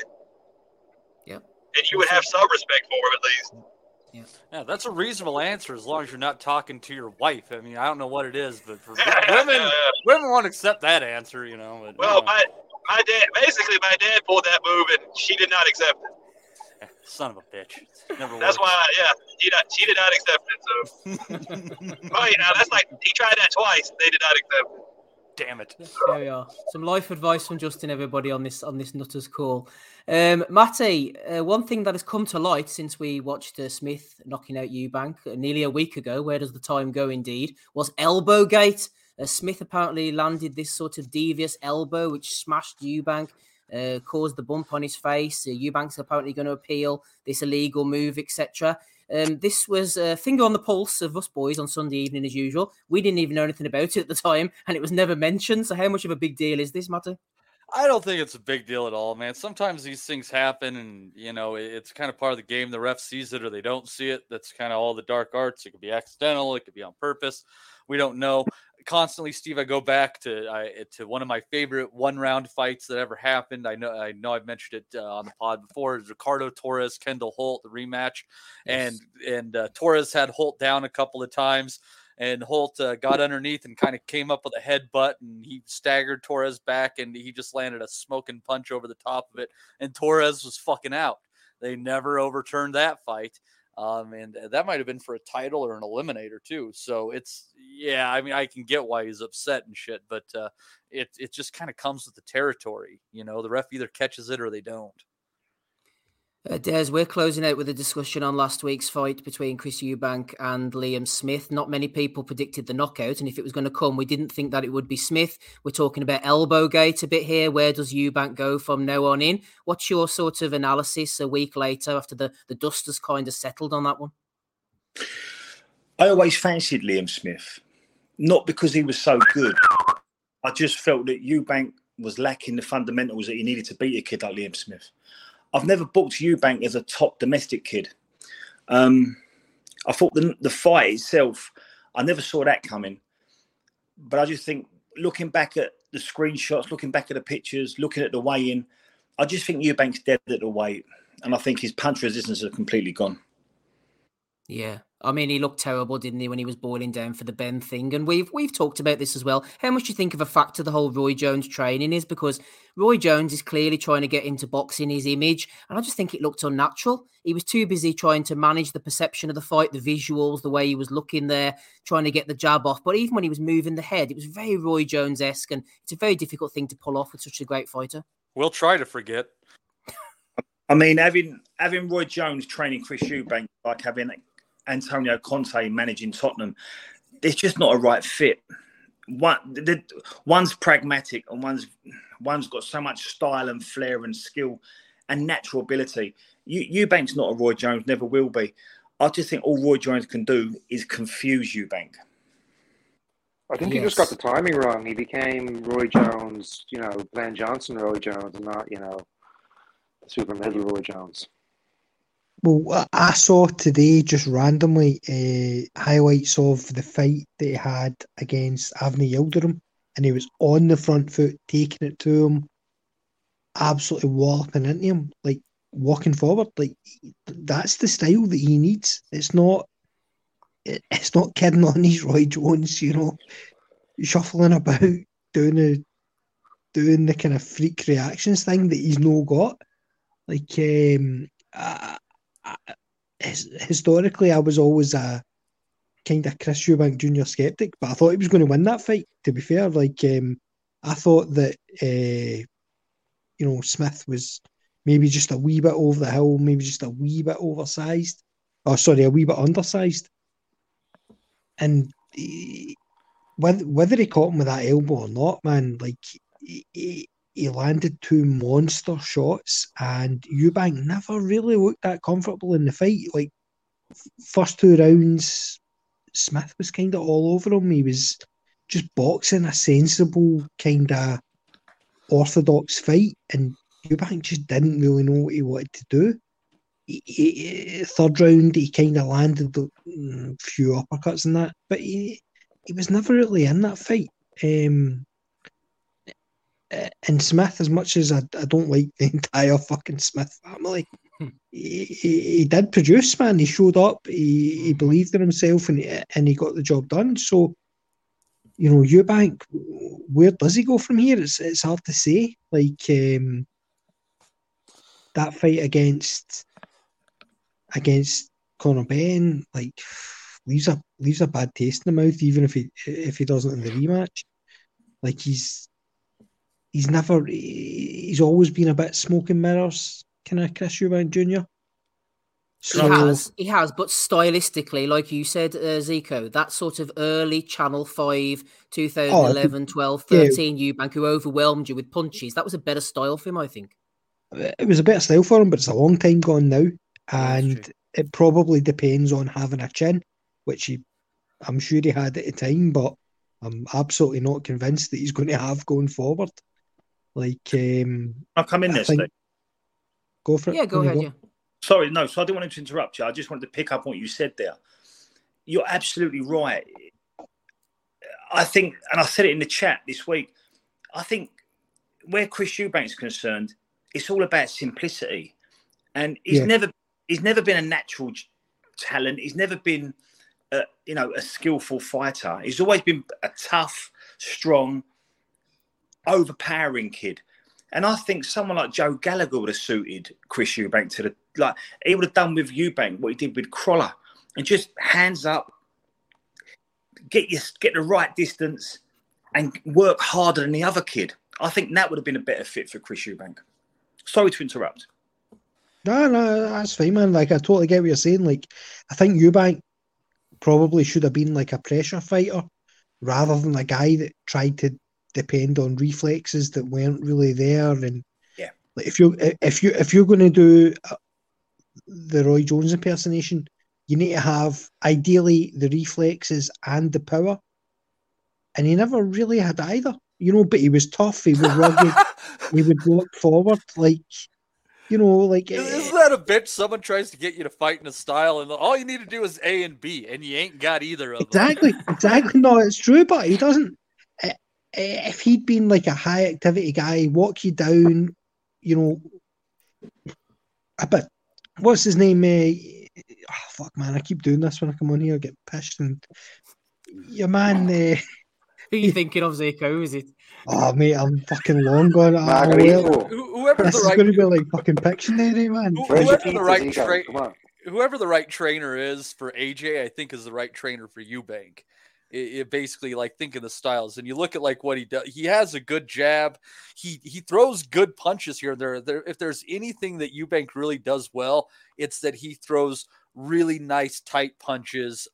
Yep. And you would have some respect for him at least. Yeah. Yeah, that's a reasonable answer as long as you're not talking to your wife. I mean, I don't know what it is, but for women, yeah, yeah. women won't accept that answer, you know. But, Well, uh, my my dad basically my dad pulled that move and she did not accept it. son of a bitch. Never That's worked. why, yeah, she not, she did not accept it. So, right now, that's like he tried that twice. They did not accept it. Damn it. There we are. Some life advice from Justin, everybody, on this on this Nutters call. Um, Matty, uh, one thing that has come to light since we watched uh, Smith knocking out Eubank uh, nearly a week ago, where does the time go indeed, was Elbowgate. Uh, Smith apparently landed this sort of devious elbow which smashed Eubank, uh, caused the bump on his face. Eubank's apparently going to appeal this illegal move, etc. Um, this was a finger on the pulse of us boys on Sunday evening, as usual. We didn't even know anything about it at the time, and it was never mentioned. So, how much of a big deal is this, Matty? I don't think it's a big deal at all, man. Sometimes these things happen, and you know it's kind of part of the game. The ref sees it or they don't see it. That's kind of all the dark arts. It could be accidental. It could be on purpose. We don't know. Constantly, Steve. I go back to I, to one of my favorite one round fights that ever happened. I know I know I've mentioned it uh, on the pod before. It's Ricardo Torres, Kendall Holt, the rematch, and and uh, Torres had Holt down a couple of times and Holt uh, got underneath and kind of came up with a headbutt, and he staggered Torres back, and he just landed a smoking punch over the top of it, and Torres was fucking out. They never overturned that fight, um, and that might have been for a title or an eliminator too. So it's yeah, I mean, I can get why he's upset and shit, but uh, it it just kind of comes with the territory, you know. The ref either catches it or they don't. Uh, Des, we're closing out with a discussion on last week's fight between Chris Eubank and Liam Smith. Not many people predicted the knockout, and if it was going to come, we didn't think that it would be Smith. We're talking about elbow gate a bit here. Where does Eubank go from now on in? What's your sort of analysis a week later after the, the dust has kind of settled on that one? I always fancied Liam Smith, not because he was so good. I just felt that Eubank was lacking the fundamentals that he needed to beat a kid like Liam Smith. I've never booked Eubank as a top domestic kid. Um, I thought the, the fight itself, I never saw that coming. But I just think, looking back at the screenshots, looking back at the pictures, looking at the weigh-in, I just think Eubank's dead at the weight, and I think his punch resistance has completely gone. Yeah, I mean, he looked terrible, didn't he, when he was boiling down for the Benn thing? And we've we've talked about this as well. How much do you think of a factor the whole Roy Jones training is? Because Roy Jones is clearly trying to get into boxing his image, and I just think it looked unnatural. He was too busy trying to manage the perception of the fight, the visuals, the way he was looking there, trying to get the jab off. But even when he was moving the head, it was very Roy Jones esque, and it's a very difficult thing to pull off with such a great fighter. We'll try to forget. I mean, having having Roy Jones training Chris Eubank, like having Antonio Conte managing Tottenham, it's just not a right fit. One, the, one's pragmatic and one's one's got so much style and flair and skill and natural ability. Eu- Eubank's not a Roy Jones, never will be. I just think all Roy Jones can do is confuse Eubank. I think he just got the timing wrong. He became Roy Jones, you know, Glen Johnson Roy Jones, and not, you know, super middle Roy Jones. Well, I saw today just randomly uh, highlights of the fight that he had against Avni Yildirim, and he was on the front foot, taking it to him, absolutely walloping into him, like walking forward. Like that's the style that he needs. It's not. it- It's not kidding on his Roy Jones, you know, shuffling about, doing the, doing the kind of freak reactions thing that he's no got. Like, um, Historically, I was always a kind of Chris Eubank Jr. skeptic, but I thought he was going to win that fight. To be fair, like um, I thought that uh, you know Smith was maybe just a wee bit over the hill, maybe just a wee bit oversized. Oh, sorry, a wee bit undersized. And he, whether whether he caught him with that elbow or not, man, like he, he landed two monster shots, and Eubank never really looked that comfortable in the fight. Like first two rounds, Smith was kind of all over him. He was just boxing a sensible kind of orthodox fight, and Eubank just didn't really know what he wanted to do. He, he, third round, he kind of landed a mm, few uppercuts in that, but he he was never really in that fight. Um, Uh, and Smith, as much as I, I don't like the entire fucking Smith family, hmm. he, he, he, did produce, man. He showed up, he, he hmm. believed in himself, and he, and he got the job done. So, you know, Eubank, where does he go from here? It's it's hard to say. Like um, that fight against against Conor Benn, like leaves a leaves a bad taste in the mouth, even if he if he doesn't in the rematch. Like he's he's never he's always been a bit smoking mirrors, kind of Chris Eubank Jr. So, he has, he has, but stylistically, like you said, uh, Zico, that sort of early Channel 5, 2011, oh, 12, 13 yeah. Eubank who overwhelmed you with punches, that was a better style for him, I think. It was a better style for him, but it's a long time gone now. And it probably depends on having a chin, which he, I'm sure he had at the time, but I'm absolutely not convinced that he's going to have going forward. Like, um, I'll come in this. Go for it. Yeah, go ahead. Go. Yeah. Sorry, no. So I didn't want to interrupt you. I just wanted to pick up what you said there. You're absolutely right. I think, and I said it in the chat this week. I think where Chris Eubank's concerned, it's all about simplicity, and he's yeah. never he's never been a natural talent. He's never been, a, you know, a skillful fighter. He's always been a tough, strong, overpowering kid. And I think someone like Joe Gallagher would have suited Chris Eubank to the like he would have done with Eubank what he did with Crolla, and just hands up, get your get the right distance, and work harder than the other kid. I think that would have been a better fit for Chris Eubank. Sorry to interrupt. No, no, that's fine, man. Like I totally get what you're saying. Like I think Eubank probably should have been like a pressure fighter rather than a guy that tried to depend on reflexes that weren't really there. And yeah, like if you if you if you're going to do uh, the Roy Jones impersonation, you need to have ideally the reflexes and the power. And he never really had either, you know. But he was tough. He was rugged. he would walk forward like. You know, like isn't that a bitch? Someone tries to get you to fight in a style, and all you need to do is A and B, and you ain't got either of them. Exactly, exactly. No, it's true, but he doesn't. Eh, if he'd been like a high activity guy, walk you down, you know, a bit. What's his name? Uh, oh, fuck, man, I keep doing this when I come on here. I get pissed. And your man. Uh, Who are you thinking of, Zico? Is it? Oh, mate, I'm fucking long gone. Oh, whoever this the right, is going to be like fucking Pictionary, man. Whoever the right trainer, whoever the right trainer is for AJ, I think is the right trainer for Eubank it, it basically like think of the styles and you look at like what he does he has a good jab. He he throws good punches here there. There if there's anything that Eubank really does well it's that he throws really nice tight punches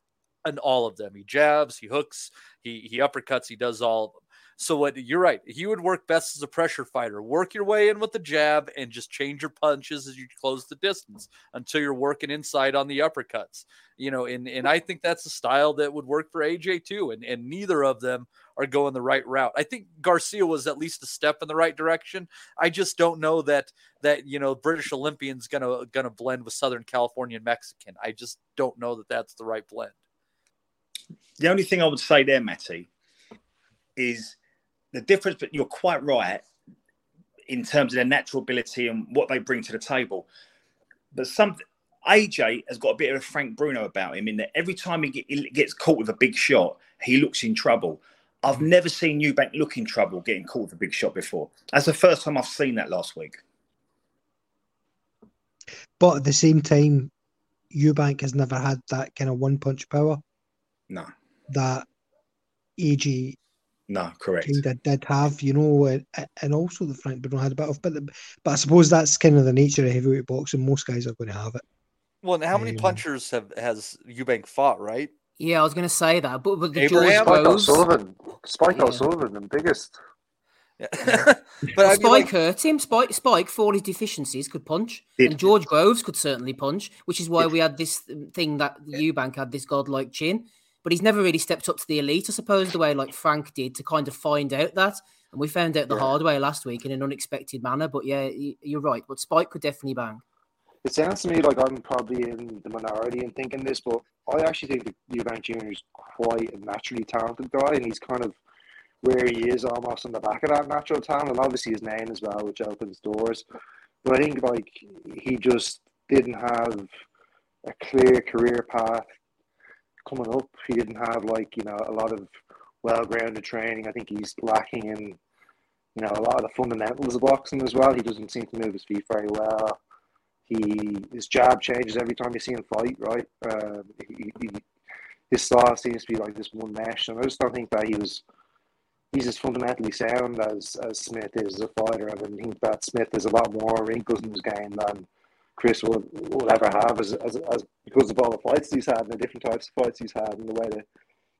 and all of them. He jabs he hooks he he uppercuts he does all so what you're right. He would work best as a pressure fighter. Work your way in with the jab and just change your punches as you close the distance until you're working inside on the uppercuts. You know, and and I think that's a style that would work for AJ too. And and neither of them are going the right route. I think Garcia was at least a step in the right direction. I just don't know that that you know British Olympian's gonna gonna blend with Southern Californian Mexican. I just don't know that that's the right blend. The only thing I would say there, Matty, is the difference, but you're quite right in terms of their natural ability and what they bring to the table. But some AJ has got a bit of a Frank Bruno about him in that every time he, get, he gets caught with a big shot, he looks in trouble. I've never seen Eubank look in trouble getting caught with a big shot before. That's the first time I've seen that last week. But at the same time, Eubank has never had that kind of one punch power. No, that AJ no, correct. kind of did have, you know, and, and also the Frank Bruno had a bit of, but, but I suppose that's kind of the nature of heavyweight boxing. Most guys are going to have it. Well, and how many Um, punchers have has Eubank fought? Right? Yeah, I was going to say that, but but the Abraham? George Spike Groves, O'Sullivan. Spike Yeah. O'Sullivan, the biggest. Yeah. but Well, Spike like, hurt him. Spike, Spike, for all his deficiencies, could punch, Did- and George Groves could certainly punch, which is why we had this thing that Eubank had this godlike chin. But he's never really stepped up to the elite, I suppose, the way like Frank did to kind of find out that. And we found out the Yeah. hard way last week in an unexpected manner. But yeah, you're right. But Spike could definitely bang. It sounds to me like I'm probably in the minority in thinking this, but I actually think that Eubank Jr. is quite a naturally talented guy, and he's kind of where he is almost on the back of that natural talent, and obviously his name as well, which opens doors. But I think like he just didn't have a clear career path coming up. He didn't have like you know a lot of well-grounded training. I think he's lacking in you know a lot of the fundamentals of boxing as well. He doesn't seem to move his feet very well. He his jab changes every time you see him fight. Right, um, he, he, his style seems to be like this one mesh, and I just don't think that he was. He's as fundamentally sound as, as Smith is as a fighter. I I think that Smith has a lot more wrinkles in his game than Chris will, will ever have as, as, as because of all the fights he's had and the different types of fights he's had and the way that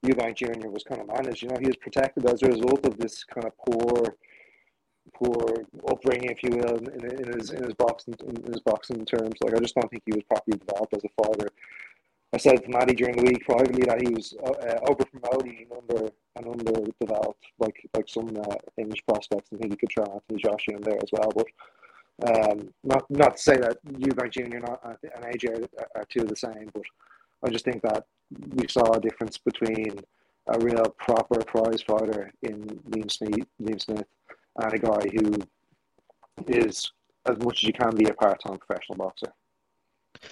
Eubank Jr. was kind of managed. You know, he was protected as a result of this kind of poor, poor upbringing, if you will, in, in his in his boxing in his boxing terms. Like, I just don't think he was properly developed as a fighter. I said to Matty during the week privately that he was uh, uh, over promoting and under and underdeveloped, like like some uh, English prospects. I think he could try Anthony Joshua in there as well, but. Um, not not to say that Eubank Jr. and and AJ are, are two of the same, but I just think that we saw a difference between a real proper prize fighter in Liam Smith, Liam Smith and a guy who is as much as you can be a part-time professional boxer.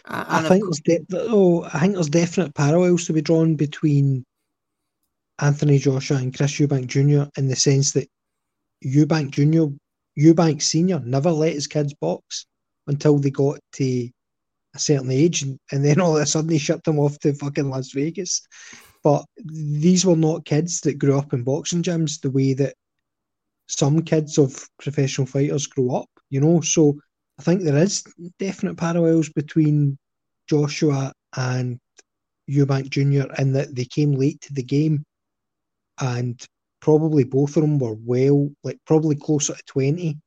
I and of think there's de- oh, I think there's definite parallels to be drawn between Anthony Joshua and Chris Eubank Jr. in the sense that Eubank Jr. Eubank Senior never let his kids box until they got to a certain age, and, and then all of a sudden he shipped them off to fucking Las Vegas. But these were not kids that grew up in boxing gyms the way that some kids of professional fighters grew up, you know. So I think there is definite parallels between Joshua and Eubank Jr. in that they came late to the game and probably both of them were well, like probably closer to 20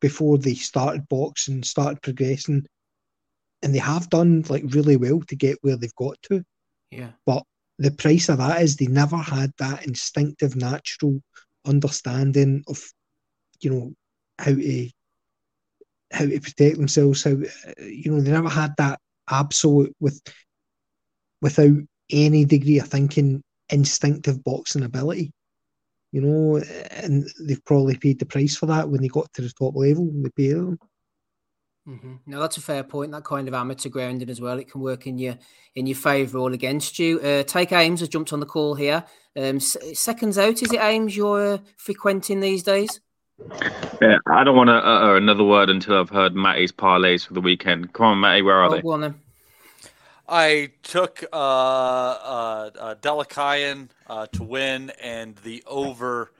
before they started boxing, started progressing. And they have done like really well to get where they've got to. yeah. But the price of that is they never had that instinctive, natural understanding of, you know, how to how to protect themselves. How you know they never had that absolute with without any degree of thinking instinctive boxing ability. You know, and they've probably paid the price for that when they got to the top level. They paid them. hmm No, that's a fair point. That kind of amateur grounding as well. It can work in your in your favour or against you. Uh, Take Aymz has jumped on the call here. Um, s- seconds out, is it Ames you're uh, frequenting these days? Yeah, I don't want to utter another word until I've heard Matty's parlays for the weekend. Come on, Matty, where are Oh, they? go on then. I took uh, uh, uh, Delakayan uh, to win and the over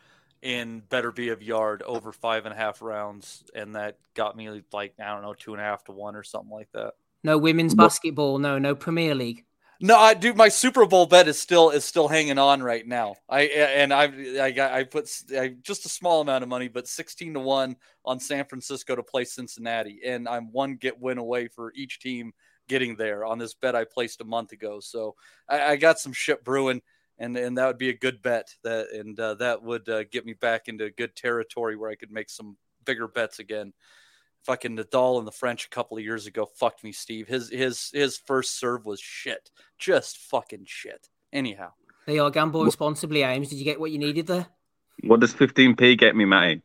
in Beterbiev Yarde over five and a half rounds, and that got me like I don't know two and a half to one or something like that. No women's basketball. No, no Premier League. No, I do. My Super Bowl bet is still is still hanging on right now. I and I I got I put s- I, just a small amount of money, but sixteen to one on San Francisco to play Cincinnati, and I'm one get win away for each team getting there on this bet I placed a month ago. So I, I got some shit brewing, and and that would be a good bet. That and uh, that would uh, get me back into good territory where I could make some bigger bets again. Fucking Nadal in the French a couple of years ago fucked me, Steve. His his his first serve was shit, just fucking shit. Anyhow, They are gamble responsibly, Aymz. Did you get what you needed there? What does 15p get me, Matty?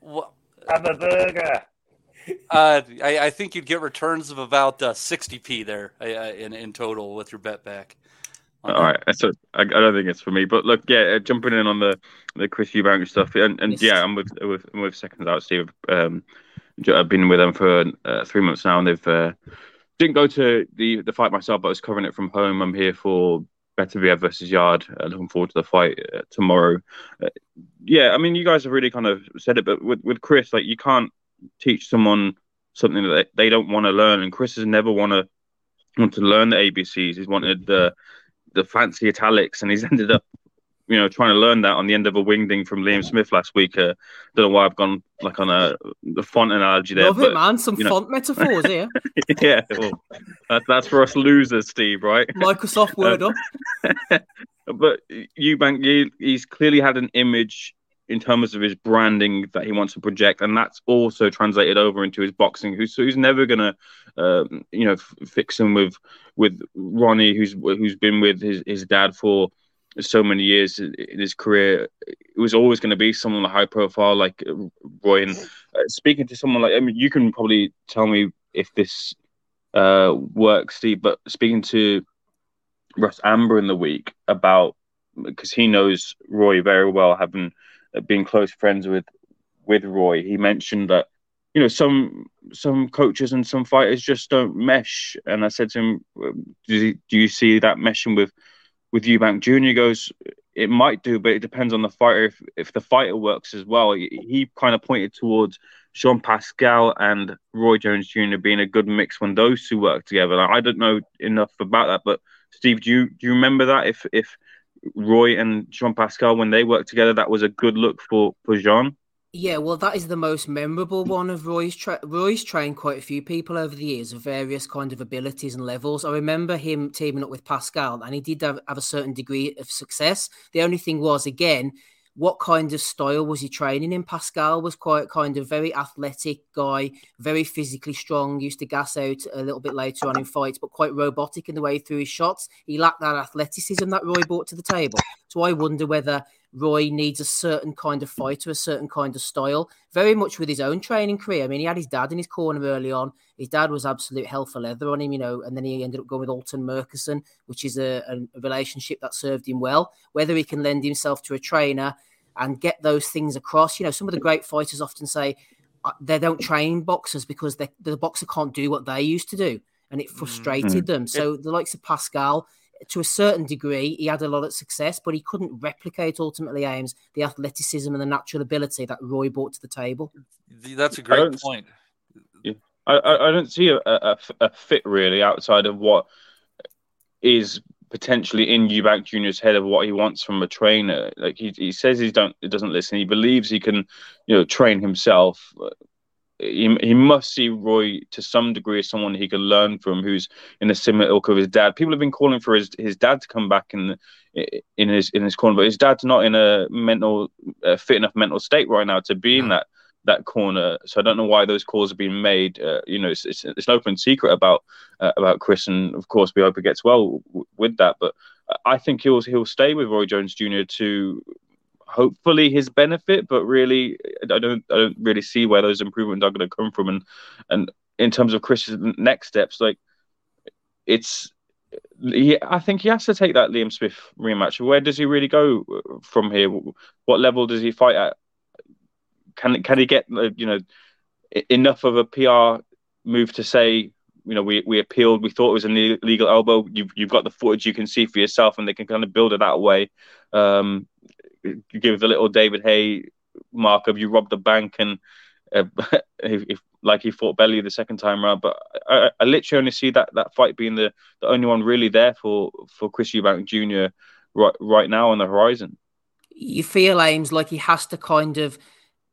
Wha- Have a burger. Uh, I, I think you'd get returns of about uh, 60p there uh, in in total with your bet back. All right, so I, I don't think it's for me. But look, yeah, uh, jumping in on the the Chris Eubank stuff, and, and yeah, I'm with with I'm with seconds out, Steve. Um, I've been with them for uh, three months now, and they've uh, didn't go to the the fight myself, but I was covering it from home. I'm here for Better Beterbiev versus Yarde. Uh, looking forward to the fight uh, tomorrow. Uh, yeah, I mean, you guys have really kind of said it, but with with Chris, like you can't teach someone something that they, they don't want to learn, and Chris has never want to want to learn the ABCs. He's wanted the the fancy italics, and he's ended up you know, trying to learn that on the end of a wingding from Liam Smith last week. Uh, don't know why I've gone like on a the font analogy there. Love but, it, man. Some you know- font metaphors here. yeah, well, that, that's for us losers, Steve, right? Microsoft Word up. but Eubank, he, he's clearly had an image in terms of his branding that he wants to project, and that's also translated over into his boxing. Who's so he's never gonna, um, you know, f- fix him with with Ronnie, who's who's been with his, his dad for so many years in his career. It was always going to be someone high profile like uh, Roy. And uh, speaking to someone like, I mean, you can probably tell me if this uh, works, Steve. But speaking to Russ Anber in the week about because he knows Roy very well, having uh, been close friends with with Roy, he mentioned that you know some some coaches and some fighters just don't mesh. And I said to him, "Do you, do you see that meshing with with Eubank Junior?" Goes, "It might do, but it depends on the fighter. If if the fighter works as well." He, he kind of pointed towards Jean Pascal and Roy Jones Jr. being a good mix when those two work together. Now, I don't know enough about that, but Steve, do you do you remember that if if Roy and Jean Pascal when they worked together, that was a good look for for Jean? Yeah, well, that is the most memorable one of Roy's. Tra- Roy's trained quite a few people over the years of various kind of abilities and levels. I remember him teaming up with Pascal, and he did have, have a certain degree of success. The only thing was, again, what kind of style was he training in? Pascal was quite kind of very athletic guy, very physically strong, used to gas out a little bit later on in fights, but quite robotic in the way he threw his shots. He lacked that athleticism that Roy brought to the table. So I wonder whether Roy needs a certain kind of fighter, a certain kind of style, very much with his own training career. I mean, he had his dad in his corner early on. His dad was absolute hell for leather on him, you know, and then he ended up going with Alton Merkerson, which is a, a relationship that served him well. Whether he can lend himself to a trainer and get those things across, you know, some of the great fighters often say uh, they don't train boxers because they, the boxer can't do what they used to do. And it frustrated Mhm. them. So the likes of Pascal, to a certain degree, he had a lot of success, but he couldn't replicate ultimately Aymz the athleticism and the natural ability that Roy brought to the table. That's a great don't- point. I, I I don't see a, a, a fit really outside of what is potentially in Eubank Junior's head of what he wants from a trainer. Like he, he says he don't he doesn't listen. He believes he can, you know, train himself. He, he must see Roy to some degree as someone he can learn from, who's in a similar ilk of his dad. People have been calling for his, his dad to come back in in his in his corner, but his dad's not in a mental uh, fit enough mental state right now to be in that that corner. So I don't know why those calls have been made. Uh, you know, it's, it's, it's an open secret about uh, about Chris, and of course we hope it gets well w- with that. But I think he'll he'll stay with Roy Jones Jr. to hopefully his benefit. But really, I don't I don't really see where those improvements are going to come from. And and in terms of Chris's next steps, like it's. He, I think he has to take that Liam Smith rematch. Where does he really go from here? What level does he fight at? can can he get uh, you know enough of a PR move to say you know we, we appealed we thought it was an illegal elbow you've, you've got the footage you can see for yourself and they can kind of build it that way um give the little David Haye mark of you robbed the bank and uh, if, if, like he fought Belly the second time around but I, I literally only see that that fight being the, the only one really there for for Chris Eubank Jr. right right now on the horizon You feel Aymz like he has to kind of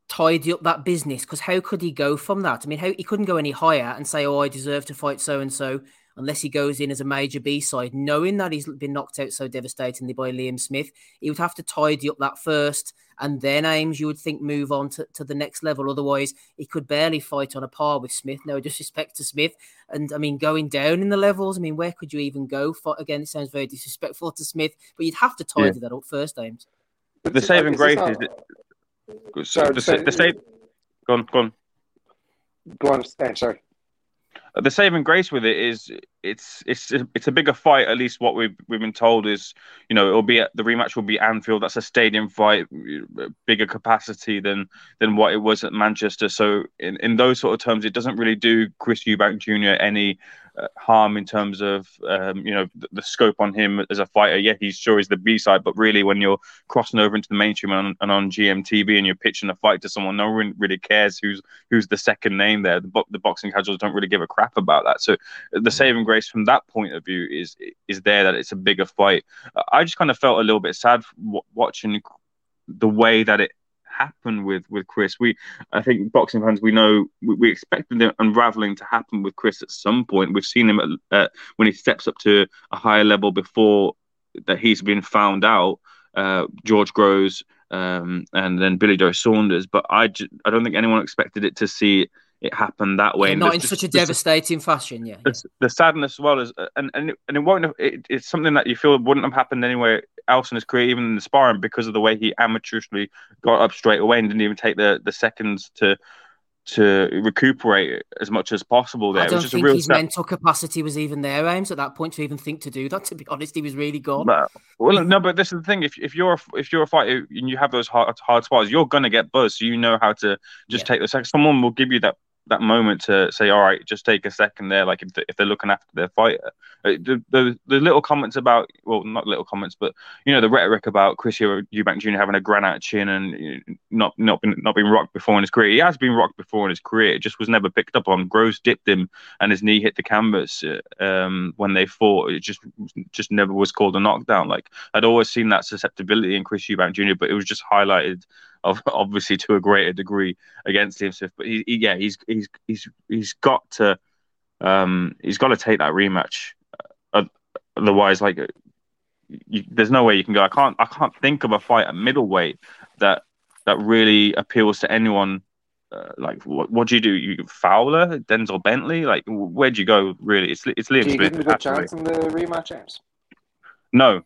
tidy up that business because how could he go from that? I mean, how he couldn't go any higher and say, "Oh, I deserve to fight so and so," unless he goes in as a major B side, knowing that he's been knocked out so devastatingly by Liam Smith. He would have to tidy up that first, and then Aymz, you would think, move on to, to the next level. Otherwise, he could barely fight on a par with Smith. No disrespect to Smith, and I mean, going down in the levels. I mean, where could you even go? For again, it sounds very disrespectful to Smith, but you'd have to tidy Yeah. that up first, Aymz. the saving grace this is not- the, Sorry, the, the save go on go on Go on, Stan, sorry. The saving grace with it is it's it's it's a bigger fight. At least what we've we've been told is, you know, it'll be at, the rematch will be Anfield. That's a stadium fight, bigger capacity than than what it was at Manchester. So in, in those sort of terms, it doesn't really do Chris Eubank Jr. any uh, harm in terms of um, you know the, the, scope on him as a fighter. Yeah, he's sure he's the B side, but really when you're crossing over into the mainstream and, and, on GMTV and you're pitching a fight to someone, no one really cares who's who's the second name there. The, the boxing casuals don't really give a crap about that. So the saving grace from that point of view is is there that it's a bigger fight. I just kind of felt a little bit sad watching the way that it happened with with Chris. We, I think, boxing fans, we know we, we expected the unraveling to happen with Chris at some point. We've seen him at, uh, when he steps up to a higher level before that he's been found out. Uh, George Groves um, and then Billy Joe Saunders, but I, j- I don't think anyone expected it to see it happened that way. Not in just, such a devastating fashion, yeah. The, the, sadness as well is, uh, and and and it won't. Have, it, it's something that you feel wouldn't have happened anywhere else in his career, even in the sparring, because of the way he amateurishly got up straight away and didn't even take the the seconds to to recuperate as much as possible there. I don't think his mental capacity was even there, Aymz, at that point to even think to do that. To be honest, he was really gone. But, well, no, but this is the thing: if, if you're a, if you're a fighter and you have those hard hard spots, you're gonna get buzzed. So you know how to just yeah. take the second. Someone will give you that that moment to say, all right, just take a second there. Like if, if they're looking after their fighter, uh, the, the, the little comments about, well, not little comments, but you know, the rhetoric about Chris Eubank Jr. having a granite chin and not not been not been rocked before in his career. He has been rocked before in his career. It just was never picked up on. Groves dipped him and his knee hit the canvas uh, um, when they fought. It just just never was called a knockdown. Like I'd always seen that susceptibility in Chris Eubank Jr., but it was just highlighted of obviously to a greater degree against him. But he, he, yeah, he's he's he's he's got to um, he's got to take that rematch. Uh, otherwise, like you, there's no way you can go. I can't I can't think of a fight at middleweight that that really appeals to anyone. Uh, like what, what do you do? You Fowler, Denzel Bentley, like where'd you go? Really, it's it's Liam do you Smith. Give him a good chance in the rematch, James. No,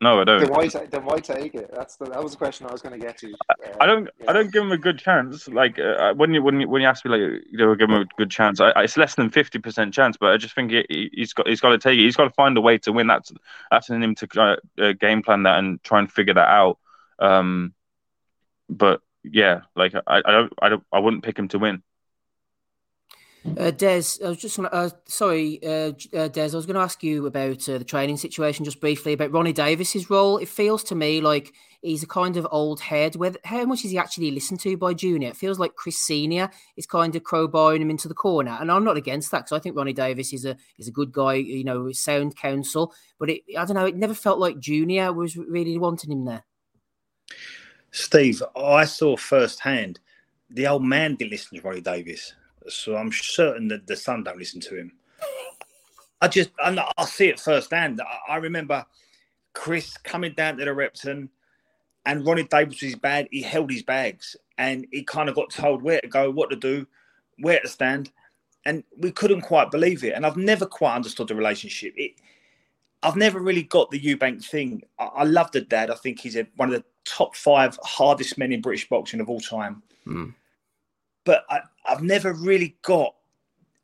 no, I don't. Then why, then why take it? That's the, that was the question I was going to get to. Uh, I don't. Yeah. I don't give him a good chance. Like uh, when you when you when you ask me like you know give him a good chance, I, it's less than fifty percent chance. But I just think he, has got he's got to take it. He's got to find a way to win. That's that's in him to uh, uh, game plan that and try and figure that out. Um, but yeah, like I, I don't I don't I wouldn't pick him to win. Uh, Des, I was just uh, sorry, uh, uh Des, I was going to ask you about uh, the training situation just briefly about Ronnie Davis's role. It feels to me like he's a kind of old head. Where how much is he actually listened to by Junior? It feels like Chris Senior is kind of crowbarring him into the corner, and I'm not against that because I think Ronnie Davis is a is a good guy, you know, sound counsel. But it, I don't know, it never felt like Junior was really wanting him there. Steve, I saw firsthand the old man didn't listen to Ronnie Davis so I'm certain that the son don't listen to him. I just I, I see it firsthand. I, I remember Chris coming down to the Repton, and Ronnie Davis was bad. He held his bags, and he kind of got told where to go, what to do, where to stand, and we couldn't quite believe it. And I've never quite understood the relationship. It, I've never really got the Eubank thing. I, I love the dad. I think he's a, one of the top five hardest men in British boxing of all time. Mm. But I, I've never really got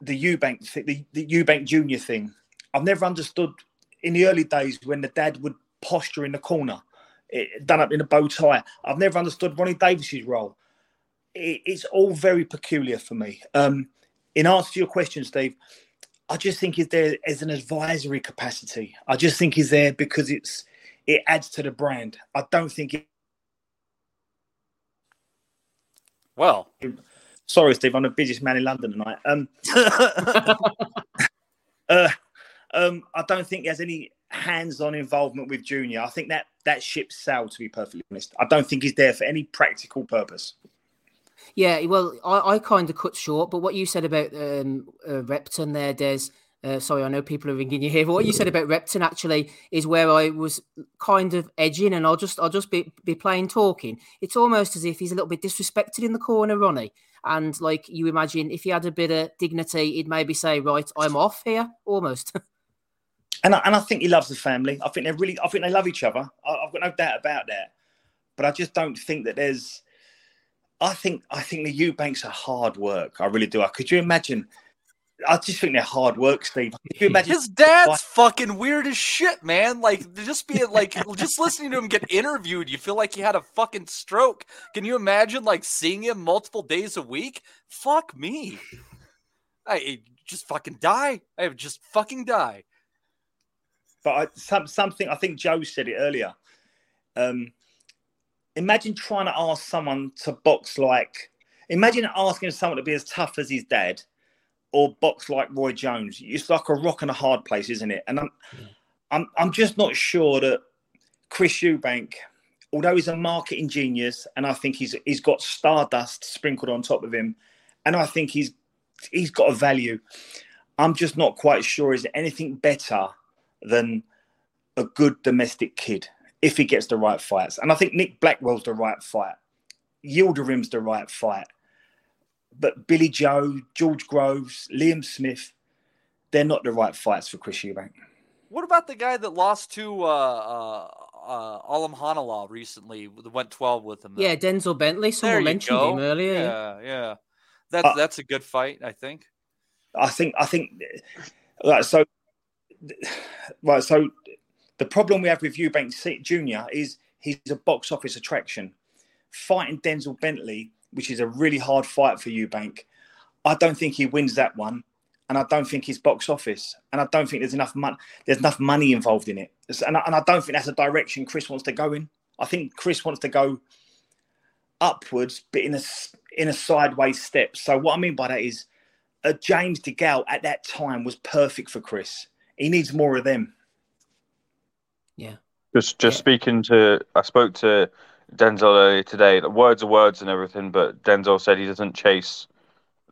the Eubank thing, the, the Eubank Junior thing. I've never understood in the early days when the dad would posture in the corner, it, eh, done up in a bow tie. I've never understood Ronnie Davis's role. It, it's all very peculiar for me. Um, in answer to your question, Steve, I just think he's there as an advisory capacity. I just think he's there because it's it adds to the brand. I don't think it. Well, Sorry, Steve, I'm the busiest man in London tonight. Um, uh, um, I don't think he has any hands-on involvement with Junior. I think that that ship sailed. To be perfectly honest, I don't think he's there for any practical purpose. Yeah, well, I, I kind of cut short, but what you said about um, uh, Repton there, Des. Uh, sorry, I know people are ringing you here. But what you said about Repton actually is where I was kind of edging, and I'll just I'll just be be plain talking. It's almost as if he's a little bit disrespected in the corner, Ronnie. And like you imagine, if he had a bit of dignity, he'd maybe say, "Right, I'm off here," almost. and I, and I think he loves the family. I think they really, I think they love each other. I, I've got no doubt about that. But I just don't think that there's. I think I think the Eubanks are hard work. I really do. Could you imagine I just think they're hard work, Steve. You imagine His dad's fucking weird as shit, man. Like just being like just listening to him get interviewed, you feel like he had a fucking stroke. Can you imagine like seeing him multiple days a week? Fuck me. I just fucking die. I would just fucking die. But I, some, something I think Joe said it earlier. Um, imagine trying to ask someone to box like. Imagine asking someone to be as tough as his dad, or box like Roy Jones. It's like a rock and a hard place, isn't it? And I'm, I'm, I'm just not sure that Chris Eubank, although he's a marketing genius, and I think he's he's got stardust sprinkled on top of him, and I think he's he's got a value. I'm just not quite sure is there anything better than a good domestic kid if he gets the right fights. And I think Nick Blackwell's the right fight. Yildirim's the right fight. But Billy Joe, George Groves, Liam Smith, they're not the right fights for Chris Eubank. What about the guy that lost to uh, uh, uh, Alimkhanuly recently? that Went twelve with him. though? Yeah, Denzel Bentley. There Someone you mentioned go. him earlier. Yeah, yeah. That's Uh, that's a good fight, I think. I think I think right. So right. So the problem we have with Eubank Junior is he's a box office attraction. Fighting Denzel Bentley, which is a really hard fight for Eubank, I don't think he wins that one, and I don't think he's box office, and I don't think there's enough money. There's enough money involved in it, and I, and I don't think that's a direction Chris wants to go in. I think Chris wants to go upwards, but in a s- in a sideways step. So what I mean by that is uh, James DeGale at that time was perfect for Chris. He needs more of them. Yeah. Just just speaking to, I spoke to Denzel earlier today. The words are words and everything, but Denzel said he doesn't chase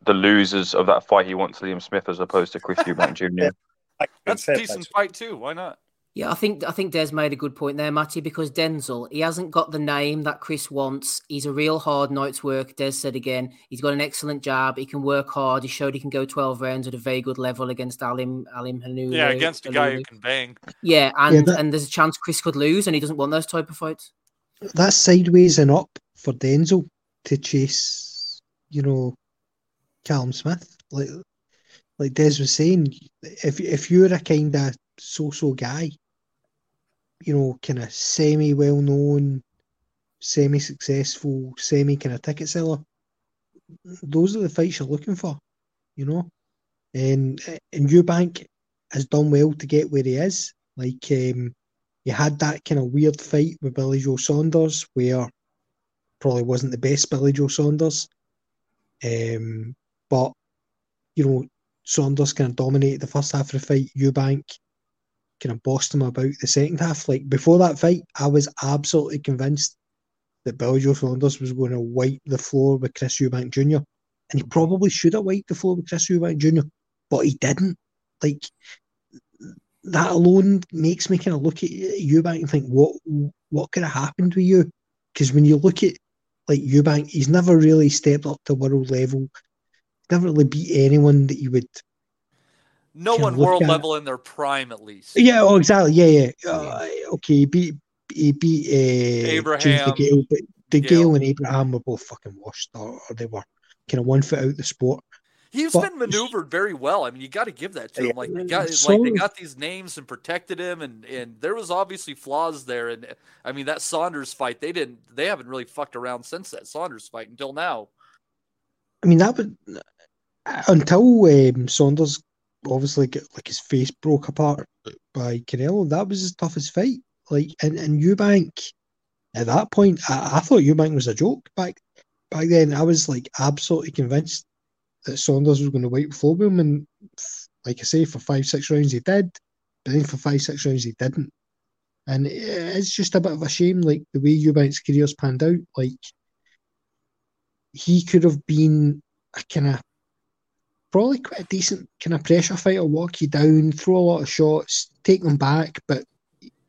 the losers of that fight. He wants Liam Smith as opposed to Chris Eubank Jr. That's a decent fight too. Why not? Yeah, I think I think Des made a good point there, Matty, because Denzel, he hasn't got the name that Chris wants. He's a real hard night's work, Des said again. He's got an excellent jab. He can work hard. He showed he can go 12 rounds at a very good level against Alim Alimkhanuly. Yeah, against a guy who can bang. Yeah, and, that- and there's a chance Chris could lose, and he doesn't want those type of fights. That's sideways and up for Denzel to chase, you know, Callum Smith. Like like Des was saying, if if you're a kind of so-so guy, you know, kind of semi well known, semi successful, semi kind of ticket seller, those are the fights you're looking for, you know. And and Eubank has done well to get where he is. Like um, he had that kind of weird fight with Billy Joe Saunders, where probably wasn't the best Billy Joe Saunders. Um, but you know, Saunders kind of dominated the first half of the fight. Eubank kind of bossed him about the second half. Like before that fight, I was absolutely convinced that Billy Joe Saunders was going to wipe the floor with Chris Eubank Jr. And he probably should have wiped the floor with Chris Eubank Jr., but he didn't. Like that alone makes me kind of look at Eubank and think, what what could have happened with you? Because when you look at like Eubank, he's never really stepped up to world level. Never really beat anyone that you would. No one world at- level in their prime, at least. Yeah, oh, exactly. Yeah, yeah. Uh, okay, he beat he beat uh, James Abraham, DeGale, but DeGale Gale. and Abraham were both fucking washed, or, or they were kind of one foot out the sport. He's But- been maneuvered very well. I mean, you got to give that to him. Like, they got, like they got these names and protected him, and and there was obviously flaws there. And I mean, that Saunders fight, they didn't, they haven't really fucked around since that Saunders fight until now. I mean, that would until um, Saunders obviously get like his face broke apart by Canelo. That was his toughest fight. Like, and, and Eubank at that point, I, I thought Eubank was a joke back back then. I was like absolutely convinced that Saunders was going to wipe him, and like I say, for five six rounds he did, but then for five six rounds he didn't. And it's just a bit of a shame, like the way Eubank's career's panned out. Like he could have been a kind of probably quite a decent kind of pressure fighter, walk you down, throw a lot of shots, take them back, but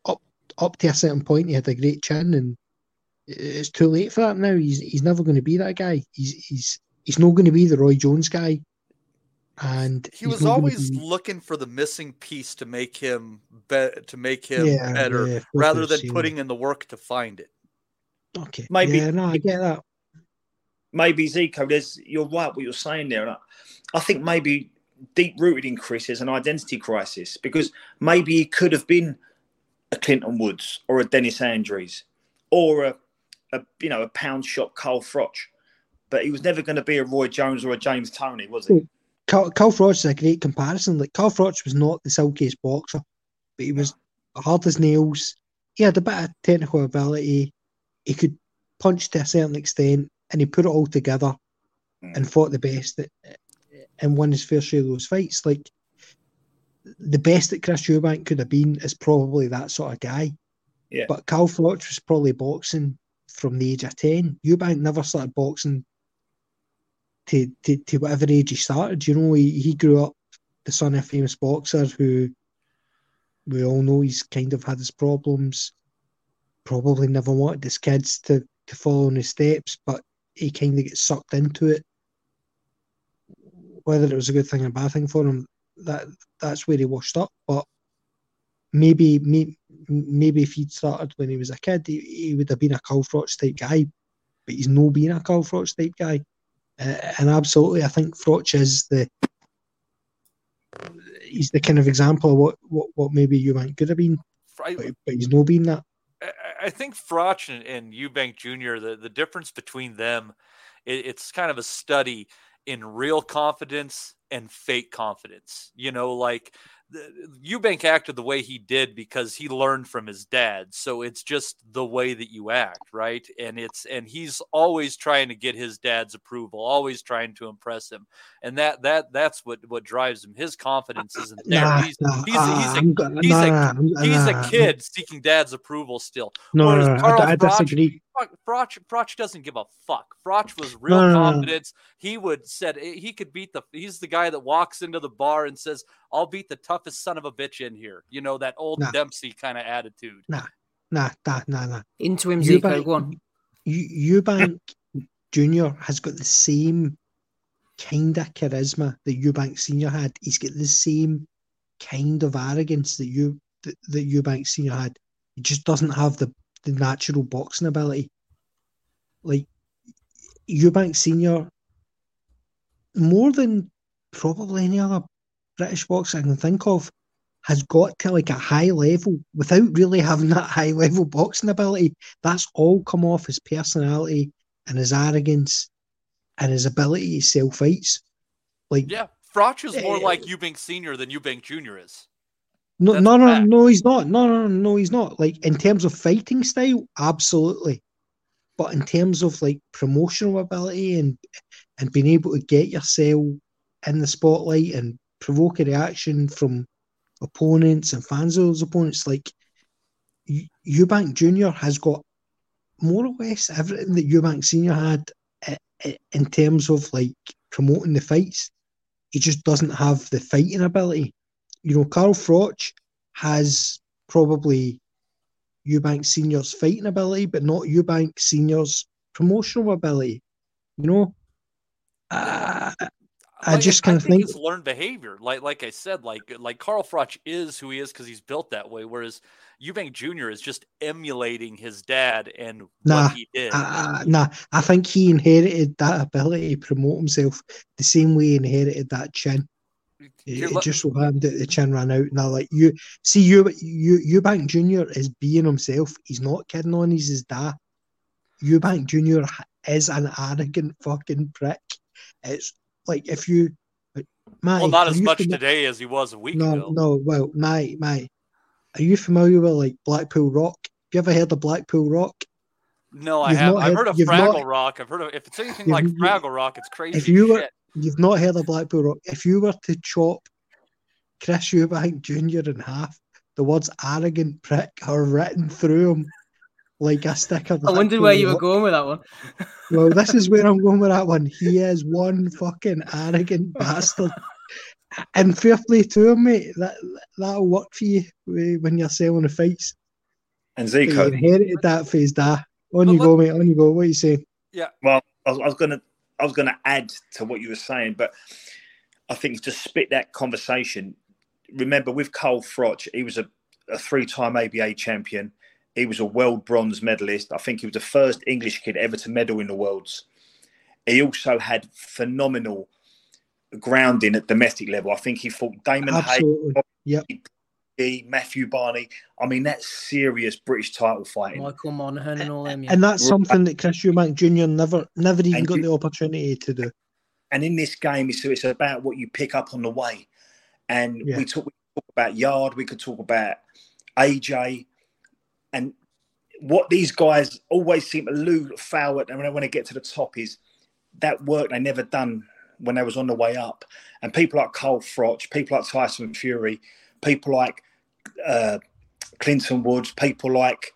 up up to a certain point he had a great chin and it's too late for that now. He's he's never going to be that guy. He's he's he's not going to be the Roy Jones guy. And He was always be- looking for the missing piece to make him be- to make him Yeah, better, yeah, rather than yeah. putting in the work to find it. okay. Maybe- yeah, no, I get that. maybe Zico, there's you're right what you're saying there. And I, I think maybe deep rooted in Chris is an identity crisis because maybe he could have been a Clinton Woods or a Dennis Andries or a, a you know a pound shop Carl Froch, but he was never going to be a Roy Jones or a James Toney, was he? Carl, Carl Froch is a great comparison. Like Carl Froch was not the silkiest boxer, but he was hard as nails. He had a bit of technical ability. He could punch to a certain extent, and he put it all together Mm. and fought the best at, and won his fair share of those fights. Like the best that Chris Eubank could have been is probably that sort of guy. Yeah. But Carl Froch was probably boxing from the age of ten. Eubank never started boxing to, to, to whatever age he started. You know, he, he grew up the son of a famous boxer who we all know he's kind of had his problems. Probably never wanted his kids to, to follow in his steps, but he kind of gets sucked into it. Whether it was a good thing or a bad thing for him, that that's where he washed up. But maybe, maybe, maybe if he'd started when he was a kid, he, he would have been a Carl Froch type guy. But he's no been a Carl Froch type guy. Uh, and absolutely, I think Froch is the he's the kind of example of what, what, what maybe Eubank could have been, I, but, but he's no been that. I- I think Froch and, and Eubank Jr. the the difference between them, it, it's kind of a study in real confidence and fake confidence. You know, like Eubank acted the way he did because he learned from his dad. So it's just the way that you act, right? And it's and he's always trying to get his dad's approval, always trying to impress him, and that that that's what what drives him. His confidence isn't there. Nah, he's nah, he's, uh, he's, a, he's, nah, a, he's a kid seeking dad's approval still. No, Whereas no, no, Carl I, I disagree. Froch, Froch, Froch doesn't give a fuck. Froch was real No, no, no, no. confidence. He would said eh, he could beat the. He's the guy that walks into the bar and says, "I'll beat the toughest son of a bitch in here." You know that old Nah. Dempsey kind of attitude. Nah, nah, nah, nah, nah. Into him, Zico. Eubank, Go on. Eubank Junior has got the same kind of charisma that Eubank Senior had. He's got the same kind of arrogance that you that, that Eubank Senior had. He just doesn't have the, the natural boxing ability. Like Eubank Senior, more than probably any other British boxer I can think of, has got to like a high level without really having that high level boxing ability. That's all come off his personality and his arrogance and his ability to sell fights. Like Yeah, Froch is more Eh. like Eubank Senior than Eubank Junior is. No, That's no, no, he's not. No, no, no, he's not. Like in terms of fighting style, absolutely. But in terms of like promotional ability and and being able to get yourself in the spotlight and provoke a reaction from opponents and fans of those opponents, like Eu- Eubank Junior has got more or less everything that Eubank Senior had i- i- in terms of like promoting the fights. He just doesn't have the fighting ability. You know, Carl Froch has probably Eubank Senior's fighting ability, but not Eubank Senior's promotional ability. You know, uh, I Like, just I kind of think think, it's learned behavior. Like like I said, like like Carl Froch is who he is because he's built that way. Whereas Eubank Jr. is just emulating his dad and Nah, what he did. uh, nah, I think he inherited that ability to promote himself the same way he inherited that chin. It, it just so happened that the chin ran out. Now, like you see, you you Eubank Junior is being himself. He's not kidding on. He's his dad. Eubank Junior is an arrogant fucking prick. It's like if you, my, well, not as much fami- today as he was a week No, ago. no. Well, my my, are you familiar with like Blackpool Rock? Have you ever heard of Blackpool Rock? No, I You've have. I've heard- heard of Fraggle not- Rock. I've heard of if it's anything like you- Fraggle Rock, it's crazy. If you were, shit. You've not heard of Blackpool Rock. If you were to chop Chris Eubank Jr. in half, the words arrogant prick are written through him like a sticker. I wondered where you were going with that one. Well, this is where I'm going with that one. He is one fucking arrogant bastard. And fair play to him, mate. That that'll work for you when you're selling the fights. And But You Zico, inherited that for his dad. On But you go, mate. On you go. What are you saying? Yeah. Well, I was, I was gonna, I was gonna add to what you were saying, but I think to spit that conversation. Remember, with Cole Froch, he was a, a three-time ABA champion. He was a world bronze medalist. I think he was the first English kid ever to medal in the worlds. He also had phenomenal grounding at domestic level. I think he fought Damon Absolutely. Yep. Hague, Matthew Barney. I mean, that's serious British title fighting. Michael Monaghan and all them. Yeah. And that's something that Chris Eubank Jr. never never even And got you- the opportunity to do. And in this game, it's, it's about what you pick up on the way. And Yeah. we talk, we talk about Yarde, we could talk about AJ, and what these guys always seem to lose foul at when they, when they get to the top is that work they never done when they was on the way up. And people like Cole Froch, people like Tyson Fury, people like uh, Clinton Woods, people like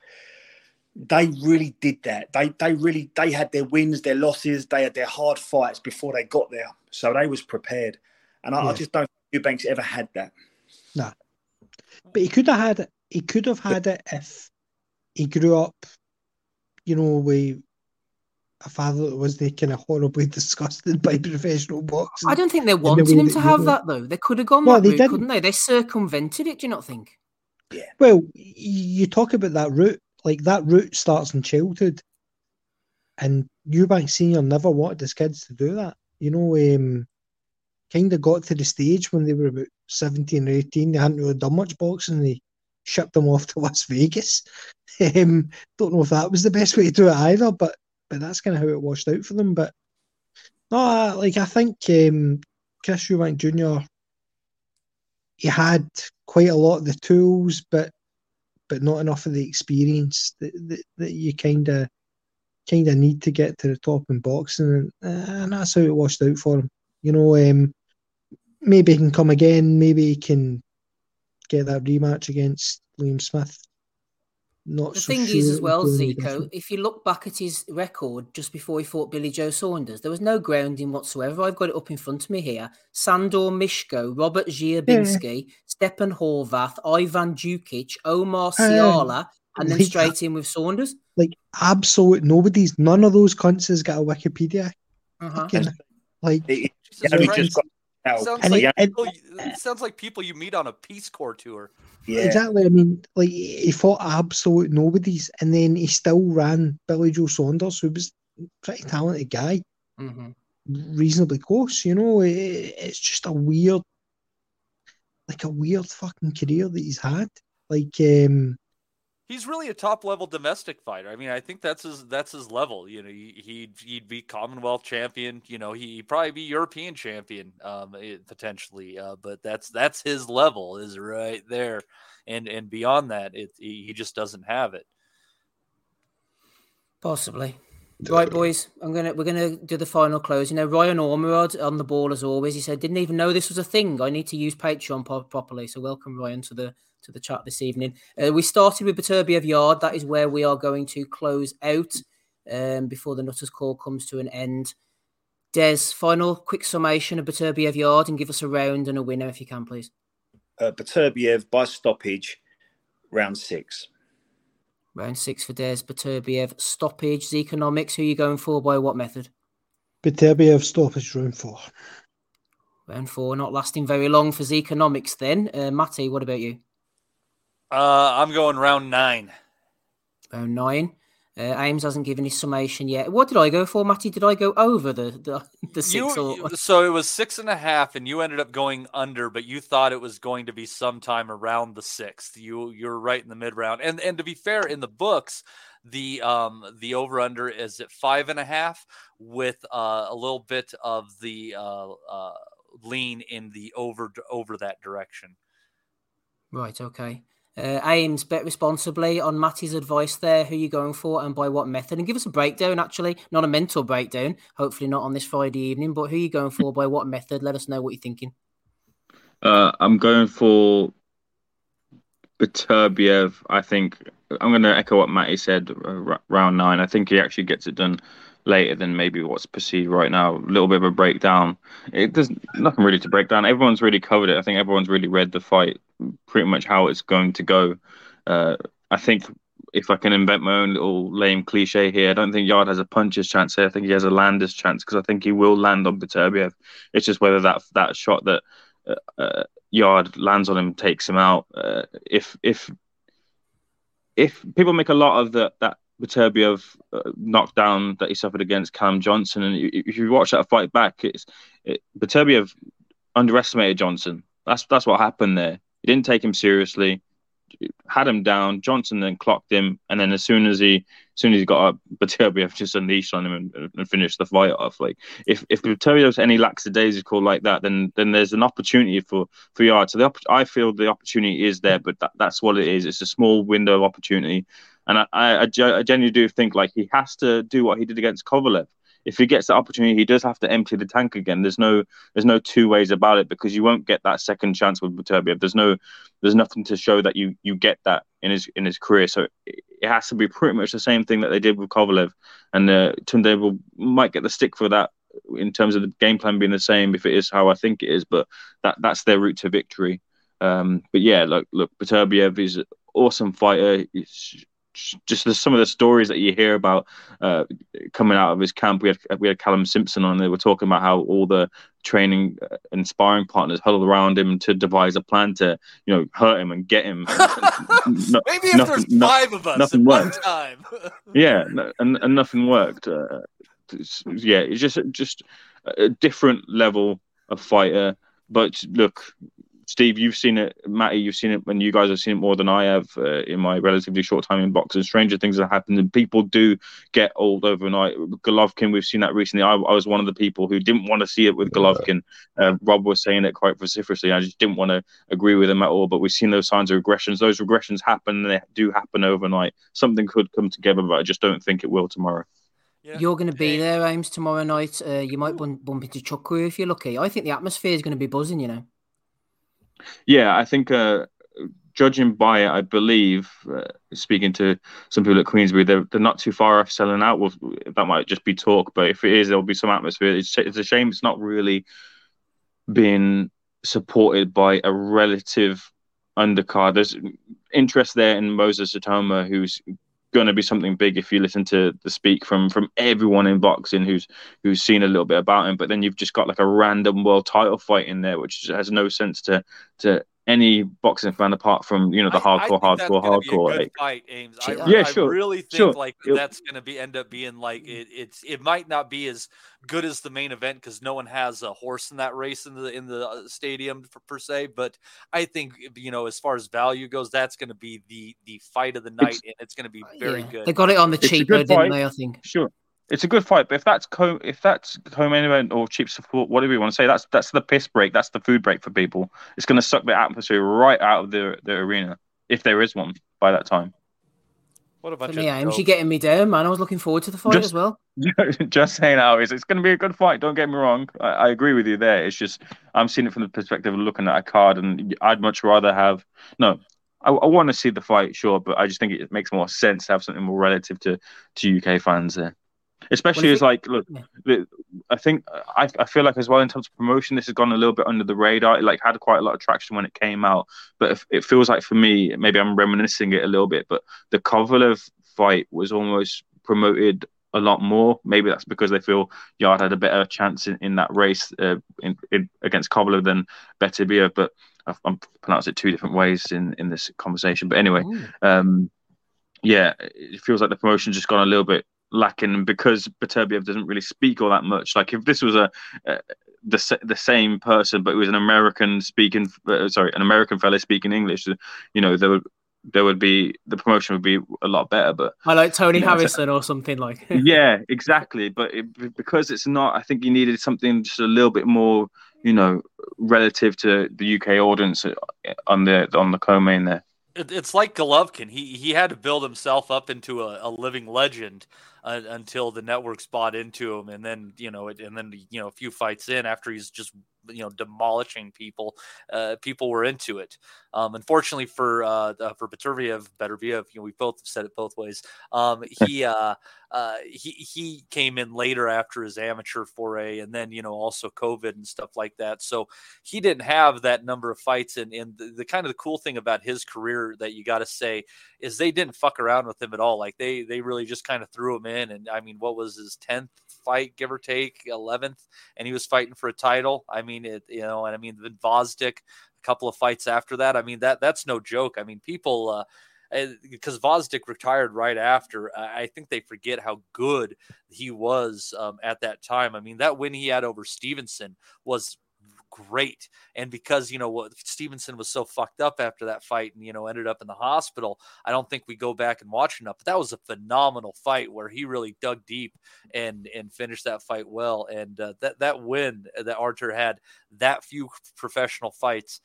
they really did that. They they really they had their wins, their losses, they had their hard fights before they got there. So they was prepared. And I, I just don't think Eubanks ever had that. No, but he could have had it. He could have had it if he grew up, you know, with a father that was they kind of horribly disgusted by professional boxing. I don't think they the wanted way him to have that though. They could have gone Well, that they route, didn't. couldn't they? They circumvented it. Do you not think? Yeah. Well, you talk about that route, like that route starts in childhood, and Eubank Senior never wanted his kids to do that. You know, um, kind of got to the stage when they were about seventeen or eighteen. They hadn't really done much boxing. They shipped them off to Las Vegas. Um, don't know if that was the best way to do it either, but but that's kind of how it washed out for them. But no, like I think um, Chris Eubank Jr. He had quite a lot of the tools, but but not enough of the experience that that, that you kind of kind of need to get to the top in boxing, and, and that's how it washed out for him. You know, um, maybe he can come again. Maybe he can get that rematch against Liam Smith. Not The so thing sure is, as well, be Zico, if you look back at his record just before he fought Billy Joe Saunders, there was no grounding whatsoever. I've got it up in front of me here. Sandor Micsko, Robert Ziabinski, Stepan Horvath, Ivan Dukic, Omar Uh, Siala, and then like straight in with Saunders. Like absolute nobody's. None of those cunts has got a Wikipedia. Uh-huh. Fucking, like It, Jesus it just got out. Sounds like it- and- people, it sounds like people you meet on a Peace Corps tour. yeah. Exactly. I mean, like he fought absolute nobodies, and then he still ran Billy Joe Saunders, who was a pretty talented guy, Mhm. reasonably close. You know, it, it's just a weird, like a weird fucking career that he's had. Like, um, He's really a top level domestic fighter. I mean, I think that's his that's his level. You know, he, he'd he'd be Commonwealth champion. You know, he, would probably be European champion, um, eh, potentially. Uh, but that's that's his level is right there, and and beyond that, it he just doesn't have it. Possibly. Right, boys. I'm gonna we're gonna do the final close. You know, Ryan Ormerod on the ball as always. He said, "Didn't even know this was a thing. I need to use Patreon po- properly." So, welcome Ryan to the to the chat this evening. Uh, we started with Beterbiev Yarde. That is where we are going to close out um, before the Nutters call comes to an end. Des, final quick summation of Beterbiev Yarde and give us a round and a winner if you can, please. Uh, Beterbiev by stoppage, round six. Round six for Des Beterbiev. Stoppage. Economics. Who are you going for? By what method? Beterbiev stoppage round four. Round four, not lasting very long for Zeconomics then. Uh, Matty, what about you? Uh, I'm going round nine. Round nine. Uh, Aymz hasn't given his summation yet. What did I go for, Matty? Did I go over the the, the six? You, or... so it was six and a half, and you ended up going under, but you thought it was going to be sometime around the sixth. You you're right in the mid round, and and to be fair, in the books, the um the over under is at five and a half with uh, a little bit of the uh, uh, lean in the over over that direction. Right, okay. Uh, Aymz, bet responsibly on Matty's advice there. Who you going for and by what method? And give us a breakdown, actually. Not a mental breakdown. Hopefully not on this Friday evening, but who are you going for by what method? Let us know what you're thinking. Uh, I'm going for Beterbiev. I think I'm going to echo what Matty said. Uh, round nine. I think he actually gets it done later than maybe what's perceived right now. A little bit of a breakdown. It there's nothing really to break down. Everyone's really covered it. I think everyone's really read the fight, pretty much how it's going to go. Uh, I think if I can invent my own little lame cliche here, I don't think Yarde has a puncher's chance here. I think he has a lander's chance because I think he will land on Beterbiev. It's just whether that that shot that uh, uh, Yarde lands on him takes him out. Uh, if if if people make a lot of the, that Beterbiev uh, knockdown that he suffered against Cam Johnson, and if you watch that fight back, it's it, underestimated Johnson. That's that's what happened there. He didn't take him seriously had him down. Johnson then clocked him, and then as soon as he, as soon as he got up, Beterbiev just unleashed on him and, and, finished the fight off. Like if if Beterbiev's any lackadaisical like that, then then there's an opportunity for for Yarde. So the I feel the opportunity is there, but that, that's what it is. It's a small window of opportunity, and I, I, I genuinely do think like he has to do what he did against Kovalev if he gets the opportunity, he does have to empty the tank again. There's no there's no two ways about it because you won't get that second chance with Beterbiev. There's no there's nothing to show that you you get that in his in his career. So it, has to be pretty much the same thing that they did with Kovalev, and uh, Tunde will might get the stick for that in terms of the game plan being the same if it is how I think it is. But that that's their route to victory. Um, but yeah, look look, Beterbiev is an awesome fighter. He's just the, some of the stories that you hear about uh, coming out of his camp. We had we had Callum Simpson on. They were talking about how all the training and uh, sparring partners huddled around him to devise a plan to you know hurt him and get him. no, Maybe if nothing, there's five no, of us nothing worked. time. yeah, and and nothing worked. Uh, yeah, it's just just a different level of fighter. But look, Steve, you've seen it. Matty, you've seen it, and you guys have seen it more than I have uh, in my relatively short time in boxing. Stranger things have happened, and people do get old overnight. Golovkin, we've seen that recently. I, I was one of the people who didn't want to see it with Golovkin. Uh, Rob was saying it quite vociferously. I just didn't want to agree with him at all. But we've seen those signs of regressions. Those regressions happen, and they do happen overnight. Something could come together, but I just don't think it will tomorrow. Yeah. You're going to be there, Aymz, tomorrow night. Uh, you might bump, bump into Chukwue if you're lucky. I think the atmosphere is going to be buzzing, you know. Yeah, I think uh, judging by it, I believe, uh, speaking to some people at Queensberry, they're, they're not too far off selling out. Well, that might just be talk, but if it is, there'll be some atmosphere. It's, it's a shame it's not really being supported by a relative undercard. There's interest there in Moses Itauma, who's going to be something big if you listen to the speak from from everyone in boxing who's who's seen a little bit about him. But then you've just got like a random world title fight in there, which has no sense to to any boxing fan apart from you know the hardcore, I, I hardcore, hardcore. Like, fight, Aymz. I, yeah, sure. I really think sure. like that's going to be end up being like it, it's it might not be as good as the main event because no one has a horse in that race in the in the uh, stadium for, per se. But I think you know as far as value goes, that's going to be the the fight of the night, it's, and it's going to be very yeah. good. They got it on the cheaper, didn't they? I think. Sure it's a good fight. But if that's co if that's co-main event or cheap support, whatever you want to say, that's that's the piss break. That's the food break for people. It's going to suck the atmosphere right out of the the arena if there is one by that time. What about you? Yeah, you getting me down, man. I was looking forward to the fight just, as well. Just saying, how is it's going to be a good fight. Don't get me wrong. I, I, agree with you there. It's just I'm seeing it from the perspective of looking at a card, and I'd much rather have no. I, I want to see the fight, sure, but I just think it makes more sense to have something more relative to to UK fans there especially as like look i think I, I feel like as well in terms of promotion this has gone a little bit under the radar. It like had quite a lot of traction when it came out. But it feels like for me maybe i'm reminiscing it a little bit but the kovalev fight was almost promoted a lot more. Maybe that's because they feel Yarde had a better chance in, in that race uh, in, in, against Kovalev than Beterbiev but I'm pronounced it two different ways in, in this conversation. But anyway um, yeah it feels like the promotion just gone a little bit lacking because Beterbiev doesn't really speak all that much. Like if this was a, the the same person, but it was an American speaking, uh, sorry, an American fellow speaking English, you know, there would there would be the promotion would be a lot better. But I like Tony you know, Harrison or something like. yeah, exactly. But it, because it's not, I think you needed something just a little bit more, you know, relative to the UK audience on the on the co-main there. It's like Golovkin. He he had to build himself up into a, a living legend uh, until the networks bought into him, and then you know, and then you know, a few fights in after he's just you know demolishing people, uh, people were into it. Um, unfortunately for uh, for Beterbiev, Beterbiev, you know, we both said it both ways. Um, he uh, uh, he he came in later after his amateur foray, and then you know also COVID and stuff like that. So he didn't have that number of fights. And and the, the kind of the cool thing about his career that you got to say is they didn't fuck around with him at all. Like they they really just kind of threw him in. And I mean, what was his tenth fight, give or take, eleventh, and he was fighting for a title. I mean, it you know, and I mean, the Gvozdyk, a couple of fights after that. I mean, that that's no joke. I mean, people. Uh, because Gvozdyk retired right after. I think they forget how good he was um, at that time. I mean, that win he had over Stevenson was great. And because, you know, what Stevenson was so fucked up after that fight and, you know, ended up in the hospital, I don't think we go back and watch enough. But that was a phenomenal fight where he really dug deep and and finished that fight well. And uh, that that win that Archer had, that few professional fights,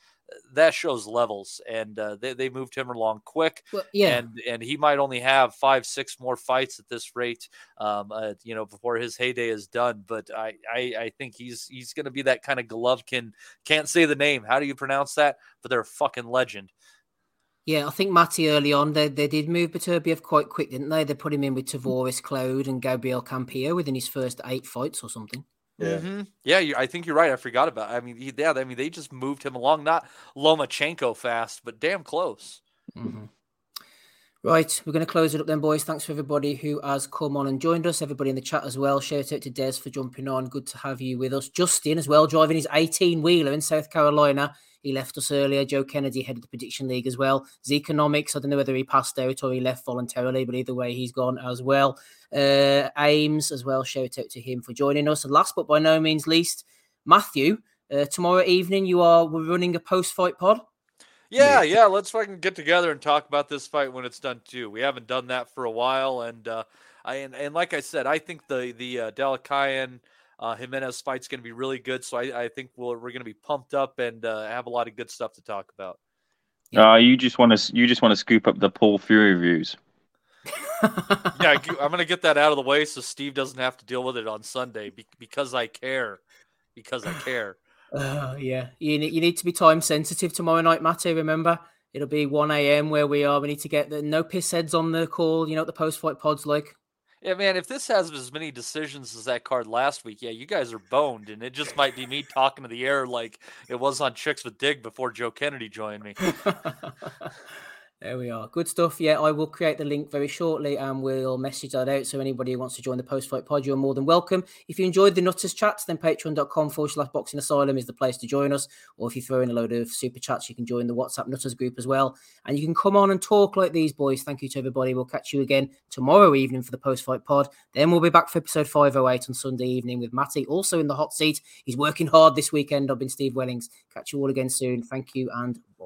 that shows levels, and uh, they they moved him along quick. Well, yeah. and and he might only have five, six more fights at this rate, um, uh, you know, before his heyday is done. But I I, I think he's he's going to be that kind of Golovkin. Can't say the name. How do you pronounce that? But they're a fucking legend. Yeah, I think Matty early on they, they did move Beterbiev quite quick, didn't they? They put him in with Tavoris, Cloud, and Gabriel Campillo within his first eight fights or something. Yeah, mm-hmm. yeah. You, I think you're right. I forgot about. It. I mean, he, yeah. I mean, they just moved him along, not Lomachenko fast, but damn close. Mm-hmm. Right, we're going to close it up then, boys. Thanks for everybody who has come on and joined us. Everybody in the chat as well. Shout out to Des for jumping on. Good to have you with us. Justin as well, driving his 18 wheeler in South Carolina. He left us earlier. Joe Kennedy headed the prediction league as well. Zekonomics, I don't know whether he passed out or he left voluntarily, but either way, he's gone as well. Uh, Aymz as well. Shout out to him for joining us. And last but by no means least, Matthew. Uh, tomorrow evening, you are we're running a post fight pod. Yeah, yeah. Let's fucking get together and talk about this fight when it's done too. We haven't done that for a while, and uh, I and, and like I said, I think the the uh, Dalakian uh, Jimenez fight's going to be really good. So I, I think we we are going to be pumped up and uh, have a lot of good stuff to talk about. Uh, you just want to you just want to scoop up the Paul Fury views. yeah, I'm going to get that out of the way so Steve doesn't have to deal with it on Sunday because I care. Because I care. Uh, yeah, you need, you need to be time sensitive tomorrow night, Matty. Remember, it'll be 1 a.m. where we are. We need to get the no piss heads on the call. You know what the post fight pods like. Yeah, man, if this has as many decisions as that card last week, yeah, you guys are boned, and it just might be me talking to the air like it was on Chicks with Dig before Joe Kennedy joined me. There we are. Good stuff. Yeah, I will create the link very shortly and we'll message that out. So anybody who wants to join the post fight pod, you're more than welcome. If you enjoyed the Nutters chats, then patreon.com forward slash boxing asylum is the place to join us. Or if you throw in a load of super chats, you can join the WhatsApp Nutters group as well. And you can come on and talk like these boys. Thank you to everybody. We'll catch you again tomorrow evening for the post fight pod. Then we'll be back for episode 508 on Sunday evening with Matty, also in the hot seat. He's working hard this weekend. I've been Steve Wellings. Catch you all again soon. Thank you and bye.